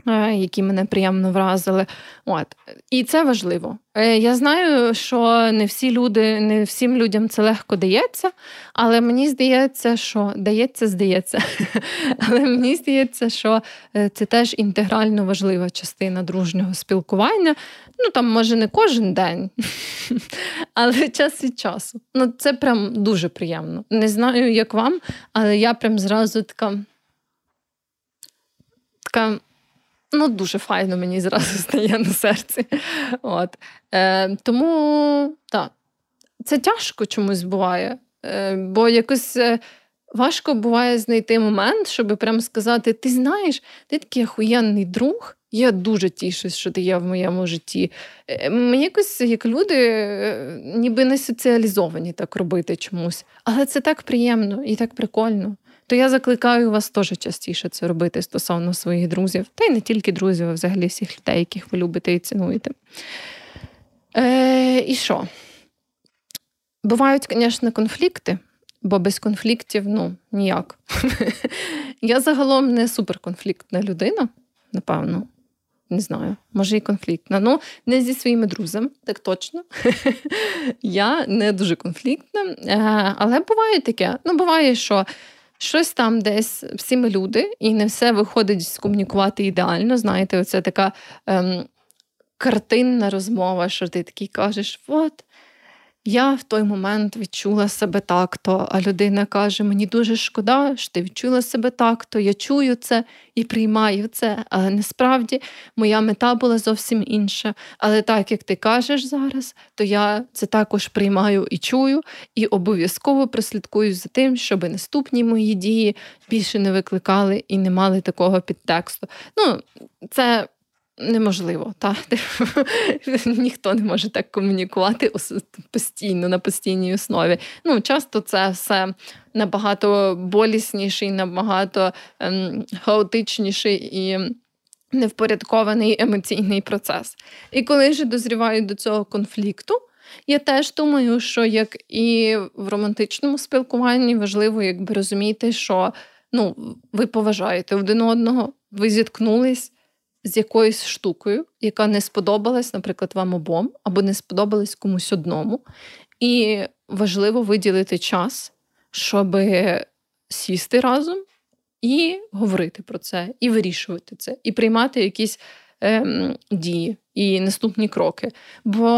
Е, які мене приємно вразили. От. І це важливо. Е, я знаю, що не всі люди, не всім людям це легко дається, але мені здається, що дається, здається. Але мені здається, що е, це теж інтегрально важлива частина дружнього спілкування. Ну там, може, не кожен день, але час від часу. Ну, Це прям дуже приємно. Не знаю, як вам, але я прям зразу така. Така Ну, дуже файно мені зразу стає на серці. От. Е, Тому так, це тяжко чомусь буває, Е, бо якось е, важко буває знайти момент, щоб прямо сказати: ти знаєш, ти такий охуєнний друг. Я дуже тішусь, що ти є в моєму житті. Е, ми якось, як люди, е, ніби не соціалізовані так робити чомусь. Але це так приємно і так прикольно то я закликаю вас теж частіше це робити стосовно своїх друзів, та й не тільки друзів, а взагалі всіх людей, яких ви любите і цінуєте. Е, І що? Бувають, звісно, конфлікти, бо без конфліктів ну, ніяк. Я загалом не суперконфліктна людина, напевно. Не знаю, може і конфліктна. Ну, не зі своїми друзями, так точно. Я не дуже конфліктна. Е, але буває таке. Ну, буває, що Щось там десь всі ми люди, і не все виходить скомунікувати ідеально. Знаєте, оце така ем, картинна розмова, що ти такий кажеш: от я в той момент відчула себе так-то, а людина каже: Мені дуже шкода, що ти відчула себе так-то, я чую це і приймаю це. Але насправді моя мета була зовсім інша. Але так як ти кажеш зараз, то я це також приймаю і чую, і обов'язково прослідкую за тим, щоб наступні мої дії більше не викликали і не мали такого підтексту. Ну, це неможливо. Та? Ніхто не може так комунікувати постійно на постійній основі. Ну, Часто це все набагато болісніший, набагато ем, хаотичніший і. Невпорядкований емоційний процес. І коли ж дозрівають до цього конфлікту, я теж думаю, що як і в романтичному спілкуванні важливо якби розуміти, що ну, ви поважаєте один одного, ви зіткнулись, з якоюсь штукою, яка не сподобалась, наприклад, вам обом, або не сподобалась комусь одному. І важливо виділити час, щоб сісти разом і говорити про це, і вирішувати це, і приймати якісь ем, дії і наступні кроки. Бо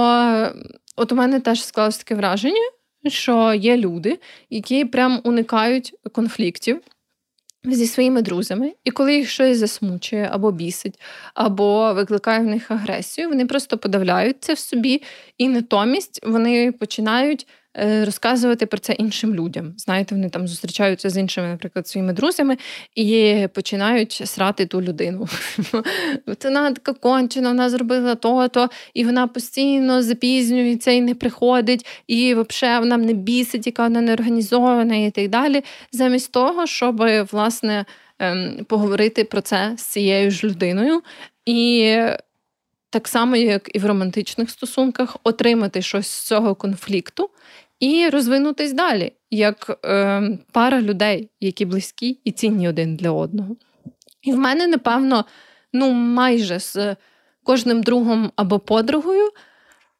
от у мене теж склалось таке враження, що є люди, які прям уникають конфліктів зі своїми друзями, і коли їх щось засмучує або бісить, або викликає в них агресію, вони просто подавляють це в собі, і натомість вони починають розказувати про це іншим людям. Знаєте, вони там зустрічаються з іншими, наприклад, своїми друзями і починають срати ту людину. Вона така кончена, вона зробила то-то, і вона постійно запізнюється і не приходить, і взагалі вона не бісить, яка вона не організована, і так далі. Замість того, щоб власне ем, поговорити про це з цією ж людиною. І так само, як і в романтичних стосунках, отримати щось з цього конфлікту і розвинутись далі, як е, пара людей, які близькі і цінні один для одного. І в мене, напевно, ну, майже з кожним другом або подругою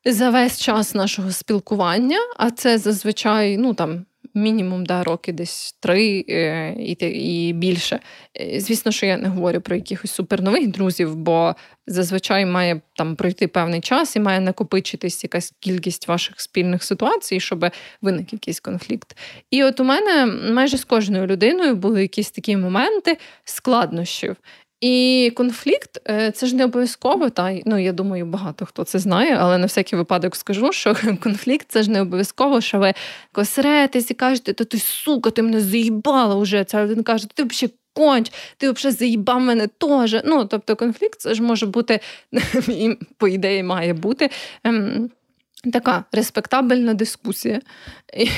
за весь час нашого спілкування, а це зазвичай, ну там мінімум да, роки десь три е, і і більше. Е, звісно, що я не говорю про якихось супернових друзів, бо зазвичай має там пройти певний час і має накопичитись якась кількість ваших спільних ситуацій, щоб виник якийсь конфлікт. І от у мене майже з кожною людиною були якісь такі моменти складнощів. І конфлікт е, це ж не обов'язково. Та ну я думаю, багато хто це знає, але на всякий випадок скажу, що конфлікт це ж не обов'язково, що ви косретесь і кажете, то ти сука, ти мене заїбала вже. Це він каже, ти взагалі конч, ти взагалі заїбав мене теж. Ну тобто, конфлікт це ж може бути і по ідеї має бути. Ем, така респектабельна дискусія.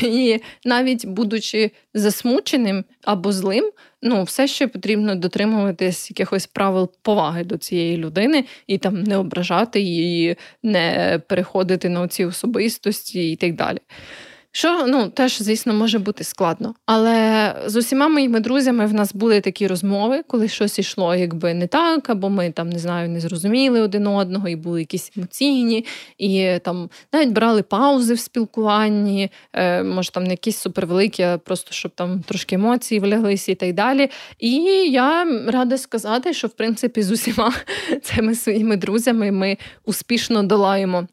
І навіть будучи засмученим або злим, ну, все ще потрібно дотримуватись якихось правил поваги до цієї людини і там не ображати її, не переходити на ці особистості і так далі. Що ну теж, звісно, може бути складно. Але з усіма моїми друзями в нас були такі розмови, коли щось йшло якби не так, або ми там не знаю, не зрозуміли один одного, і були якісь емоційні, і там навіть брали паузи в спілкуванні, е, може там не якісь супервеликі, а просто щоб там трошки емоції вляглися і так далі. І я рада сказати, що в принципі з усіма цими своїми друзями ми успішно долаємо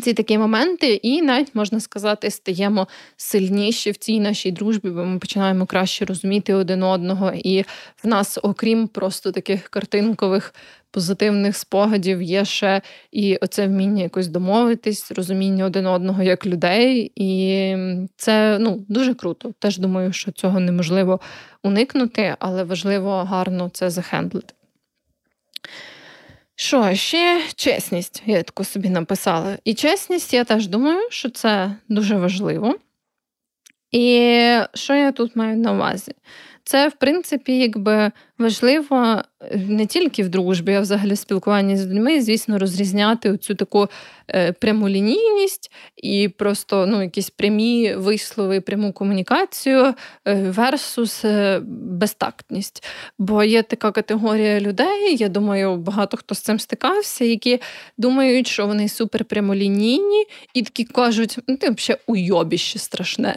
ці такі моменти, і навіть можна сказати, стаємо сильніші в цій нашій дружбі, бо ми починаємо краще розуміти один одного. І в нас, окрім просто таких картинкових позитивних спогадів, є ще і оце вміння якось домовитись, розуміння один одного як людей. І це ну, дуже круто. Теж думаю, що цього неможливо уникнути, але важливо гарно це захендлити. Що, ще чесність, я таку собі написала. І чесність, я теж думаю, що це дуже важливо. І що я тут маю на увазі? Це, в принципі, якби важливо е, не тільки в дружбі, а взагалі в спілкуванні з людьми, звісно, розрізняти оцю таку е, прямолінійність і просто ну, якісь прямі вислови, пряму комунікацію е, версус безтактність. Бо є така категорія людей, я думаю, багато хто з цим стикався, які думають, що вони супер прямолінійні, і такі кажуть, ну ти взагалі уйобіще страшне.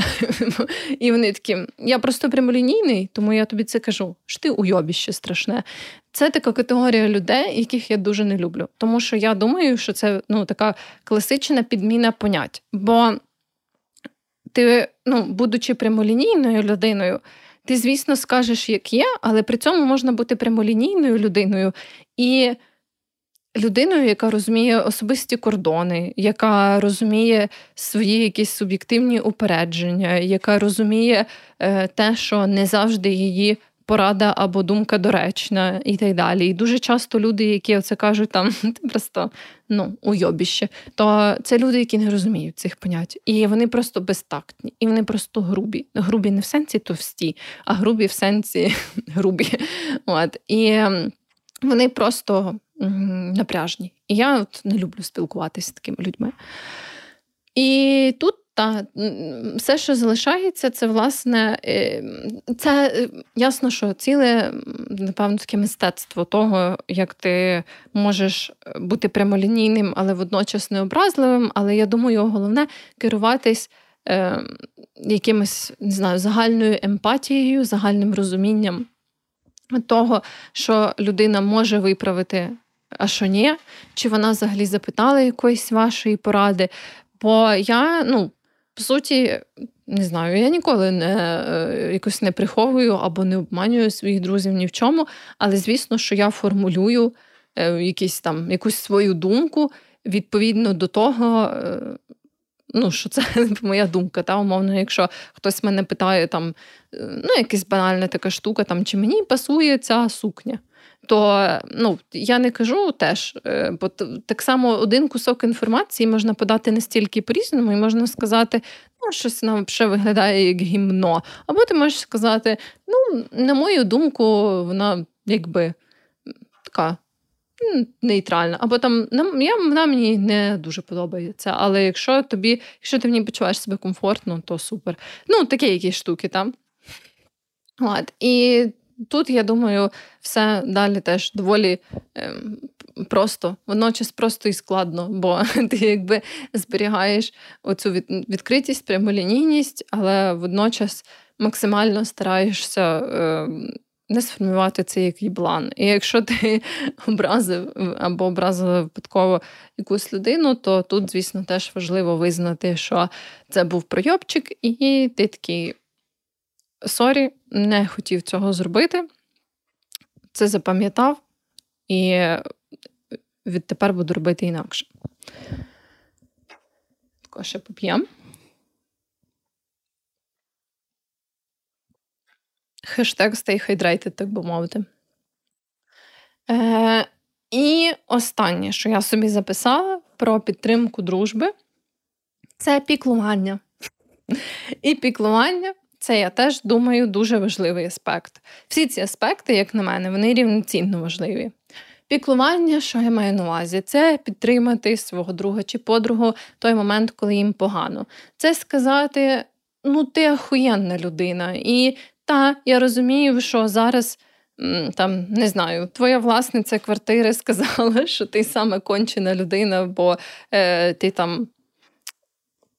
І вони такі, я просто прямолінійний, тому я тобі це кажу. що ти уйобіще робіще страшне. Це така категорія людей, яких я дуже не люблю. Тому що я думаю, що це ну, така класична підміна понять. Бо ти, ну, будучи прямолінійною людиною, ти, звісно, скажеш, як є, але при цьому можна бути прямолінійною людиною і людиною, яка розуміє особисті кордони, яка розуміє свої якісь суб'єктивні упередження, яка розуміє е, те, що не завжди її порада або думка доречна і так далі. І дуже часто люди, які оце кажуть, там просто ну, уйобіще, то це люди, які не розуміють цих понять. І вони просто безтактні, і вони просто грубі. Грубі не в сенсі товсті, а грубі в сенсі грубі. От. І вони просто напряжні. І я от не люблю спілкуватися з такими людьми. І тут та все, що залишається, це власне е, це е, ясно, що ціле, напевно, таке мистецтво того, як ти можеш бути прямолінійним, але водночас необразливим. Але я думаю, головне керуватись е, якимось не знаю, загальною емпатією, загальним розумінням того, що людина може виправити. А що ні? Чи вона взагалі запитала якоїсь вашої поради? Бо я, ну, по суті, не знаю, я ніколи не е, якось не приховую або не обманюю своїх друзів ні в чому, але звісно, що я формулюю е, якісь там якусь свою думку відповідно до того. Е, ну, що це моя думка, та умовно, якщо хтось мене питає, там, ну, якась банальна така штука, там, чи мені пасує ця сукня то ну, я не кажу теж, е, бо так само один кусок інформації можна подати настільки по-різному, і можна сказати, ну, щось нам ще виглядає як гімно. Або ти можеш сказати, ну, на мою думку, вона якби така. Нейтральна, або там я, вона мені не дуже подобається. Але якщо тобі, якщо ти в ній почуваєш себе комфортно, то супер. Ну, такі якісь штуки там. От. І тут, я думаю, все далі теж доволі е, просто, водночас просто і складно, бо ти якби зберігаєш оцю від, відкритість, прямолінійність, але водночас максимально стараєшся. Е, не сформувати цей який план. І якщо ти образив або образила випадково якусь людину, то тут, звісно, теж важливо визнати, що це був пройобчик, і ти такий sorry, не хотів цього зробити. Це запам'ятав і відтепер буду робити інакше. Тако ще поп'ємо. Хештег Stay Hydrated, так би мовити. Е, І останнє, що я собі записала про підтримку дружби це піклування. І піклування це я теж думаю дуже важливий аспект. Всі ці аспекти, як на мене, вони рівноцінно важливі. Піклування, що я маю на увазі, це підтримати свого друга чи подругу той момент, коли їм погано. Це сказати: ну, ти охуєнна людина. І та, я розумію, що зараз. Там не знаю, твоя власниця квартири сказала, що ти саме кончена людина, бо е, ти там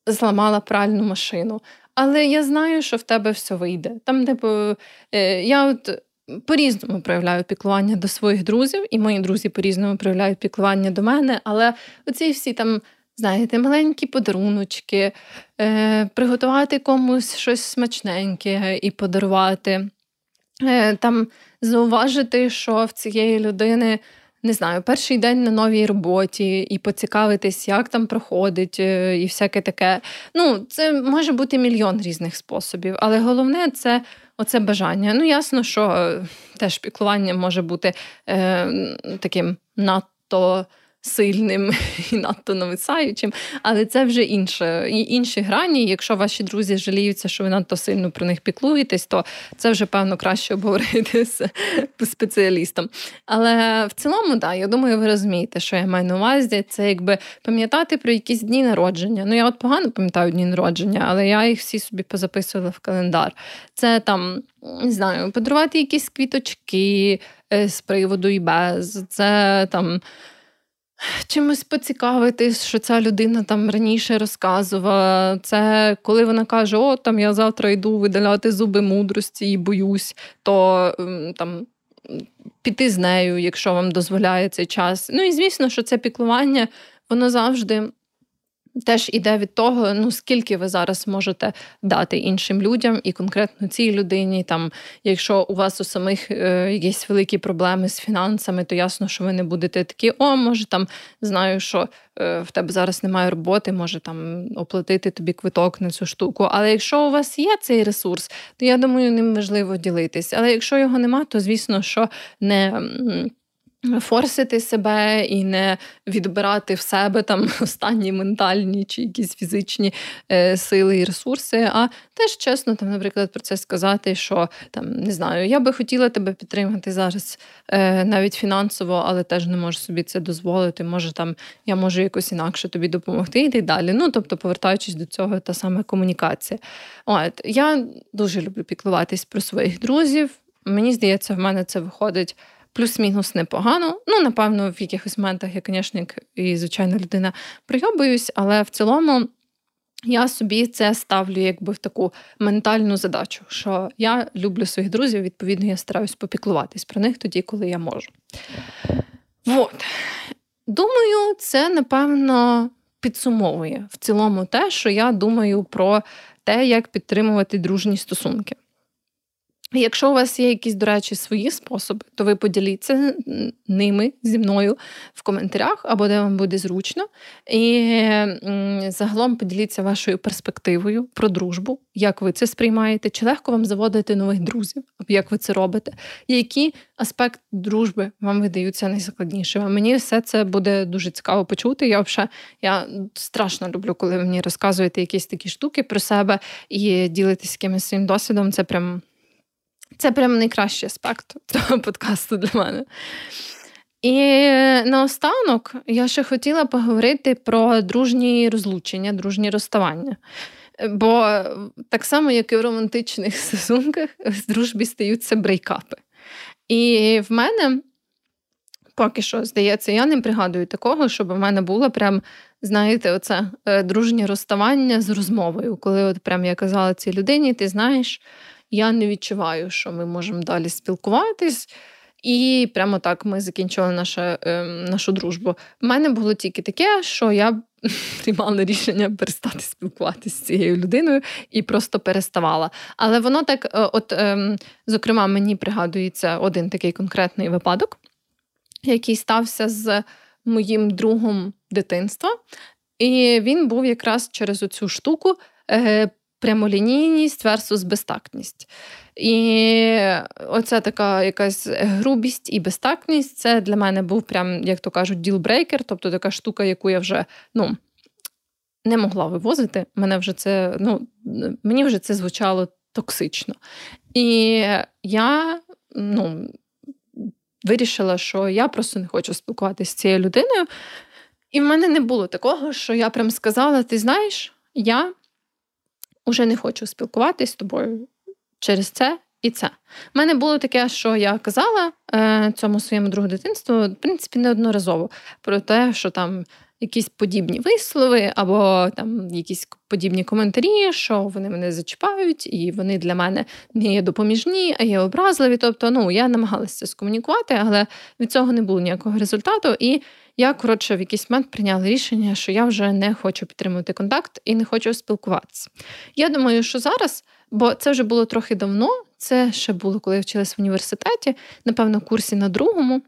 зламала пральну машину. Але я знаю, що в тебе все вийде. Там, типу, е, я от по-різному проявляю піклування до своїх друзів, і мої друзі по-різному проявляють піклування до мене. Але оці всі там, знаєте, маленькі подаруночки, е, приготувати комусь щось смачненьке і подарувати. Е, там зауважити, що в цієї людини не знаю, перший день на новій роботі і поцікавитись, як там проходить, е, і всяке таке. Ну, це може бути мільйон різних способів, але головне це оце бажання. Ну, ясно, що е, теж піклування може бути е, таким надто сильним і надто нависаючим, але це вже інше. І інші грані. Якщо ваші друзі жаліються, що ви надто сильно про них піклуєтесь, то це вже певно краще обговорити з спеціалістом. Але в цілому, да, я думаю, ви розумієте, що я маю на увазі. Це якби пам'ятати про якісь дні народження. Ну, я от погано пам'ятаю дні народження, але я їх всі собі позаписувала в календар. Це там. Не знаю, подарувати якісь квіточки е, з приводу і без, це там чимось поцікавитись, що ця людина там раніше розказувала. Це коли вона каже, о, там я завтра йду видаляти зуби мудрості і боюсь, то там. Піти з нею, якщо вам дозволяє цей час. Ну і звісно, що це піклування, воно завжди теж іде від того, ну скільки ви зараз можете дати іншим людям і конкретно цій людині. Там, Якщо у вас у самих е, якісь великі проблеми з фінансами, то ясно, що ви не будете такі, о, може там знаю, що е, в тебе зараз немає роботи, може там оплатити тобі квиток на цю штуку. Але якщо у вас є цей ресурс, то я думаю, ним важливо ділитись. Але якщо його нема, то звісно, що не форсити себе і не відбирати в себе там останні ментальні чи якісь фізичні е, сили і ресурси, а теж чесно, там, наприклад, про це сказати, що там не знаю, я би хотіла тебе підтримати зараз е, навіть фінансово, але теж не можу собі це дозволити. Може, там я можу якось інакше тобі допомогти і так далі. Ну, тобто, повертаючись до цього, та саме комунікація. От я дуже люблю піклуватись про своїх друзів. Мені здається, в мене це виходить плюс-мінус непогано. Ну, напевно, в якихось моментах я, звісно, і звичайна людина прийобуюсь, але в цілому. Я собі це ставлю якби в таку ментальну задачу, що я люблю своїх друзів, відповідно, я стараюсь попіклуватись про них тоді, коли я можу. От. Думаю, це напевно підсумовує в цілому те, що я думаю про те, як підтримувати дружні стосунки. Якщо у вас є якісь, до речі, свої способи, то ви поділіться ними зі мною в коментарях або де вам буде зручно. І загалом поділіться вашою перспективою про дружбу, як ви це сприймаєте, чи легко вам заводити нових друзів, або як ви це робите, які аспекти дружби вам видаються найскладнішими. Мені все це буде дуже цікаво почути. Я взагалі я страшно люблю, коли ви мені розказуєте якісь такі штуки про себе і ділитесь якимось своїм досвідом. Це прям. Це прям найкращий аспект того подкасту для мене. І наостанок я ще хотіла поговорити про дружні розлучення, дружні розставання. Бо так само, як і в романтичних стосунках, в дружбі стаються брейкапи. І в мене поки що, здається, я не пригадую такого, щоб в мене було прям, знаєте, оце е, дружнє розставання з розмовою, коли от прям я казала цій людині, ти знаєш я не відчуваю, що ми можемо далі спілкуватись. І прямо так ми закінчили наша, е, нашу дружбу. У мене було тільки таке, що я приймала рішення перестати спілкуватися з цією людиною і просто переставала. Але воно так, е, от, е, зокрема, мені пригадується один такий конкретний випадок, який стався з моїм другом дитинства. І він був якраз через оцю штуку. Прямолінійність versus безтактність. І оця така якась грубість і безтактність це для мене був прям, як то кажуть, ділбрейкер, тобто така штука, яку я вже ну, не могла вивозити. Мене вже це, ну, Мені вже це звучало токсично. І я ну, вирішила, що я просто не хочу спілкуватися з цією людиною. І в мене не було такого, що я прям сказала: ти знаєш, я вже не хочу спілкуватися з тобою через це і це. У мене було таке, що я казала е, цьому своєму другу дитинству, в принципі, неодноразово про те, що там якісь подібні вислови, або там якісь подібні коментарі, що вони мене зачіпають, і вони для мене не є допоміжні, а є образливі. Тобто, ну я намагалася це скомунікувати, але від цього не було ніякого результату. І я, коротше, в якийсь момент прийняла рішення, що я вже не хочу підтримувати контакт і не хочу спілкуватися. Я думаю, що зараз, бо це вже було трохи давно, це ще було, коли я вчилась в університеті, напевно, курсі на другому.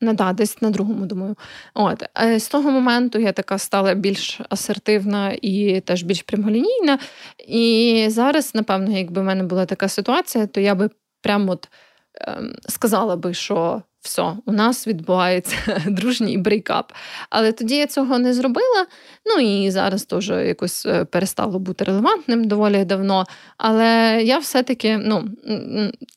Не да, десь на другому, думаю. От е, З того моменту я така стала більш асертивна і теж більш прямолінійна. І зараз, напевно, якби в мене була така ситуація, то я би прямо от ем, сказала би, що все, у нас відбувається дружній breakup. Але тоді я цього не зробила. Ну і зараз теж якось е, перестало бути релевантним доволі давно. Але я все-таки ну,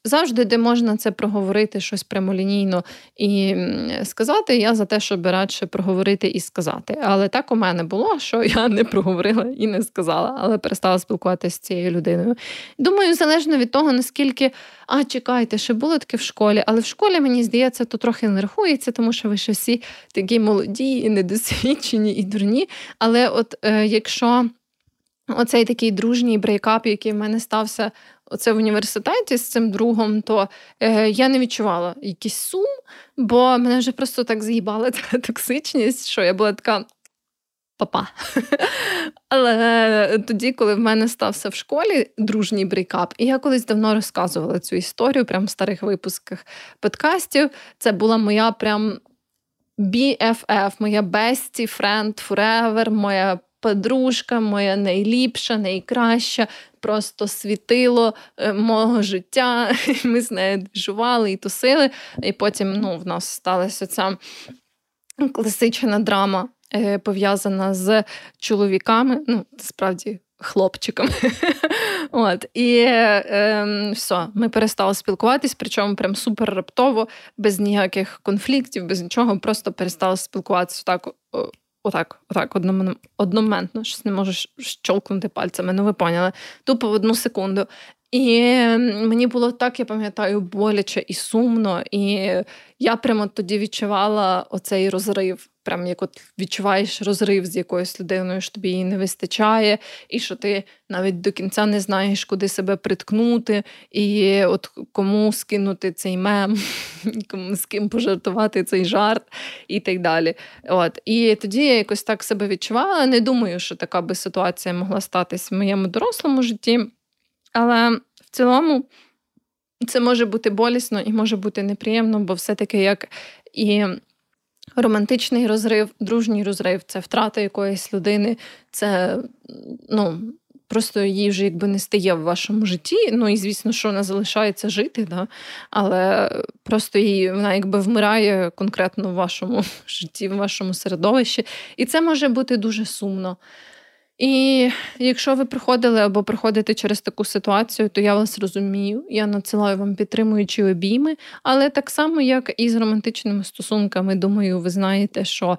завжди, де можна це проговорити, щось прямолінійно і сказати, я за те, щоб радше проговорити і сказати. Але так у мене було, що я не проговорила і не сказала, але перестала спілкуватися з цією людиною. Думаю, залежно від того, наскільки а чекайте, ще було таке в школі, але в школі мені здається, то трохи не рахується, тому що ви ще всі такі молоді, і недосвідчені і дурні. Але от е, якщо оцей такий дружній breakup, який в мене стався оце в університеті з цим другом, то е, я не відчувала якийсь сум, бо мене вже просто так з'їбала ця токсичність, що я була така па-па. Але тоді, коли в мене стався в школі дружній breakup, і я колись давно розказувала цю історію, прямо в старих випусках подкастів. Це була моя прям BFF, моя bestie friend forever, моя подружка, моя найліпша, найкраща, просто світило е, мого життя. Ми з нею жували і тусили. І потім ну, в нас сталася ця класична драма. Е, пов'язана з чоловіками, ну, справді. Хлопчиками. От. І е, все, ми перестали спілкуватись, причому прям супер раптово, без ніяких конфліктів, без нічого, просто перестали спілкуватися так, отак, отак, одномоментно, щось не можу щолкнути пальцями, ну ви поняли. Тупо в одну секунду. І мені було так, я пам'ятаю, боляче і сумно. І я прямо тоді відчувала оцей розрив. Прям як от відчуваєш розрив з якоюсь людиною, що тобі її не вистачає, і що ти навіть до кінця не знаєш, куди себе приткнути, і от кому скинути цей мем, з ким пожартувати цей жарт і так далі. От. І тоді я якось так себе відчувала. Не думаю, що така би ситуація могла статись в моєму дорослому житті. Але в цілому це може бути болісно і може бути неприємно, бо все-таки як і романтичний розрив, дружній розрив це втрата якоїсь людини, це ну. Просто її вже якби не стає в вашому житті. Ну і звісно, що вона залишається жити, да? але просто її вона якби вмирає конкретно в вашому житті, в вашому середовищі. І це може бути дуже сумно. І якщо ви приходили або приходите через таку ситуацію, то я вас розумію. Я надсилаю вам підтримуючі обійми, але так само, як і з романтичними стосунками, думаю, ви знаєте, що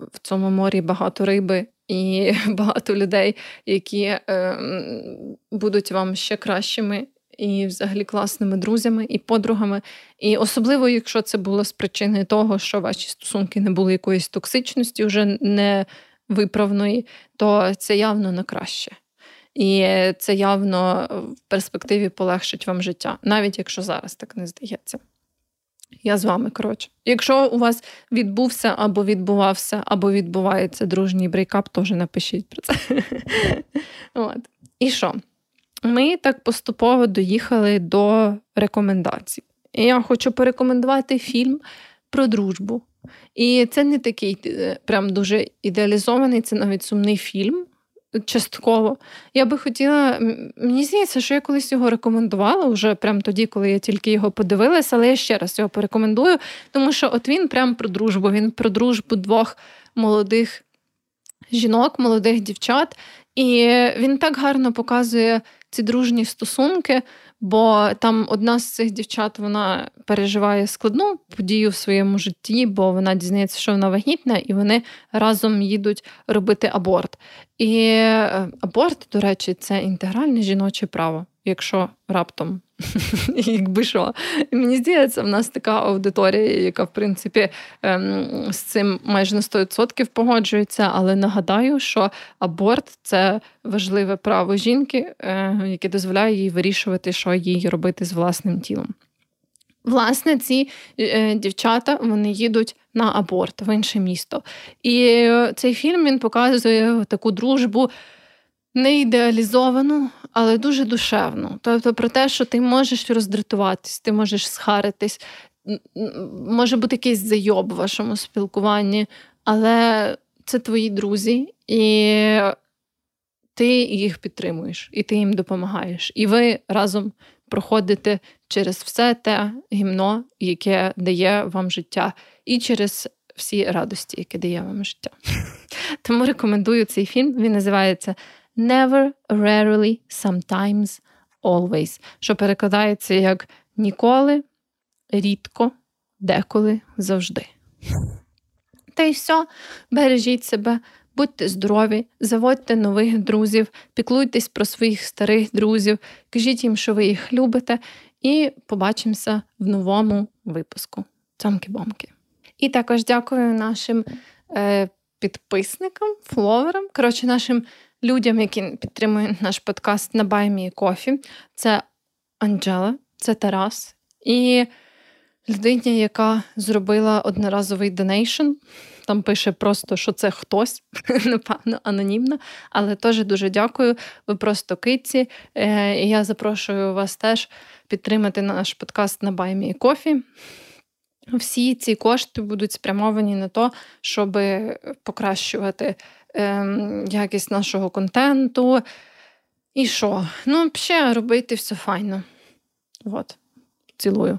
в цьому морі багато риби. І багато людей, які е, будуть вам ще кращими і, взагалі, класними друзями і подругами. І особливо, якщо це було з причини того, що ваші стосунки не були якоїсь токсичності, вже не виправної, то це явно на краще. І це явно в перспективі полегшить вам життя, навіть якщо зараз так не здається. Я з вами, коротше. Якщо у вас відбувся або відбувався, або відбувається дружній breakup, теж напишіть про це. От. І що? Ми так поступово доїхали до рекомендацій. І я хочу порекомендувати фільм про дружбу. І це не такий е, прям дуже ідеалізований, це навіть сумний фільм. Частково. Я би хотіла. Мені здається, що я колись його рекомендувала вже прямо тоді, коли я тільки його подивилася, але я ще раз його порекомендую, тому що от він прям про дружбу. Він про дружбу двох молодих жінок, молодих дівчат, і він так гарно показує ці дружні стосунки. Бо там одна з цих дівчат вона переживає складну подію в своєму житті, бо вона дізнається, що вона вагітна, і вони разом їдуть робити аборт. І е, аборт, до речі, це інтегральне жіноче право, якщо раптом якби що. І мені здається, в нас така аудиторія, яка, в принципі, ем, з цим майже на 100% погоджується. Але нагадаю, що аборт це важливе право жінки, е, яке дозволяє їй вирішувати, що їй робити з власним тілом. Власне, ці е, дівчата вони їдуть на аборт в інше місто. І цей фільм він показує таку дружбу не ідеалізовану, але дуже душевну. Тобто про те, що ти можеш роздратуватись, ти можеш схаритись, може бути якийсь зайоб в вашому спілкуванні, але це твої друзі, і ти їх підтримуєш, і ти їм допомагаєш. І ви разом проходите через все те гімно, яке дає вам життя, і через всі радості, які дає вам життя. Тому рекомендую цей фільм. Він називається never, rarely, sometimes, always, що перекладається як ніколи, рідко, деколи, завжди. Та й все, бережіть себе, будьте здорові, заводьте нових друзів, піклуйтесь про своїх старих друзів, кажіть їм, що ви їх любите, і побачимося в новому випуску. Цомки-бомки. І також дякую нашим е, підписникам, фловерам, коротше, нашим людям, які підтримують наш подкаст на Баймі Кофі. Це Анджела, це Тарас і людині, яка зробила одноразовий donation. Там пише просто, що це хтось, напевно, анонімно. Але теж дуже дякую. Ви просто киці. Е, і Я запрошую вас теж підтримати наш подкаст на Buy Me a Coffee. Всі ці кошти будуть спрямовані на те, щоб покращувати якість нашого контенту. І що? Ну, взагалі, робити все файно. От, цілую.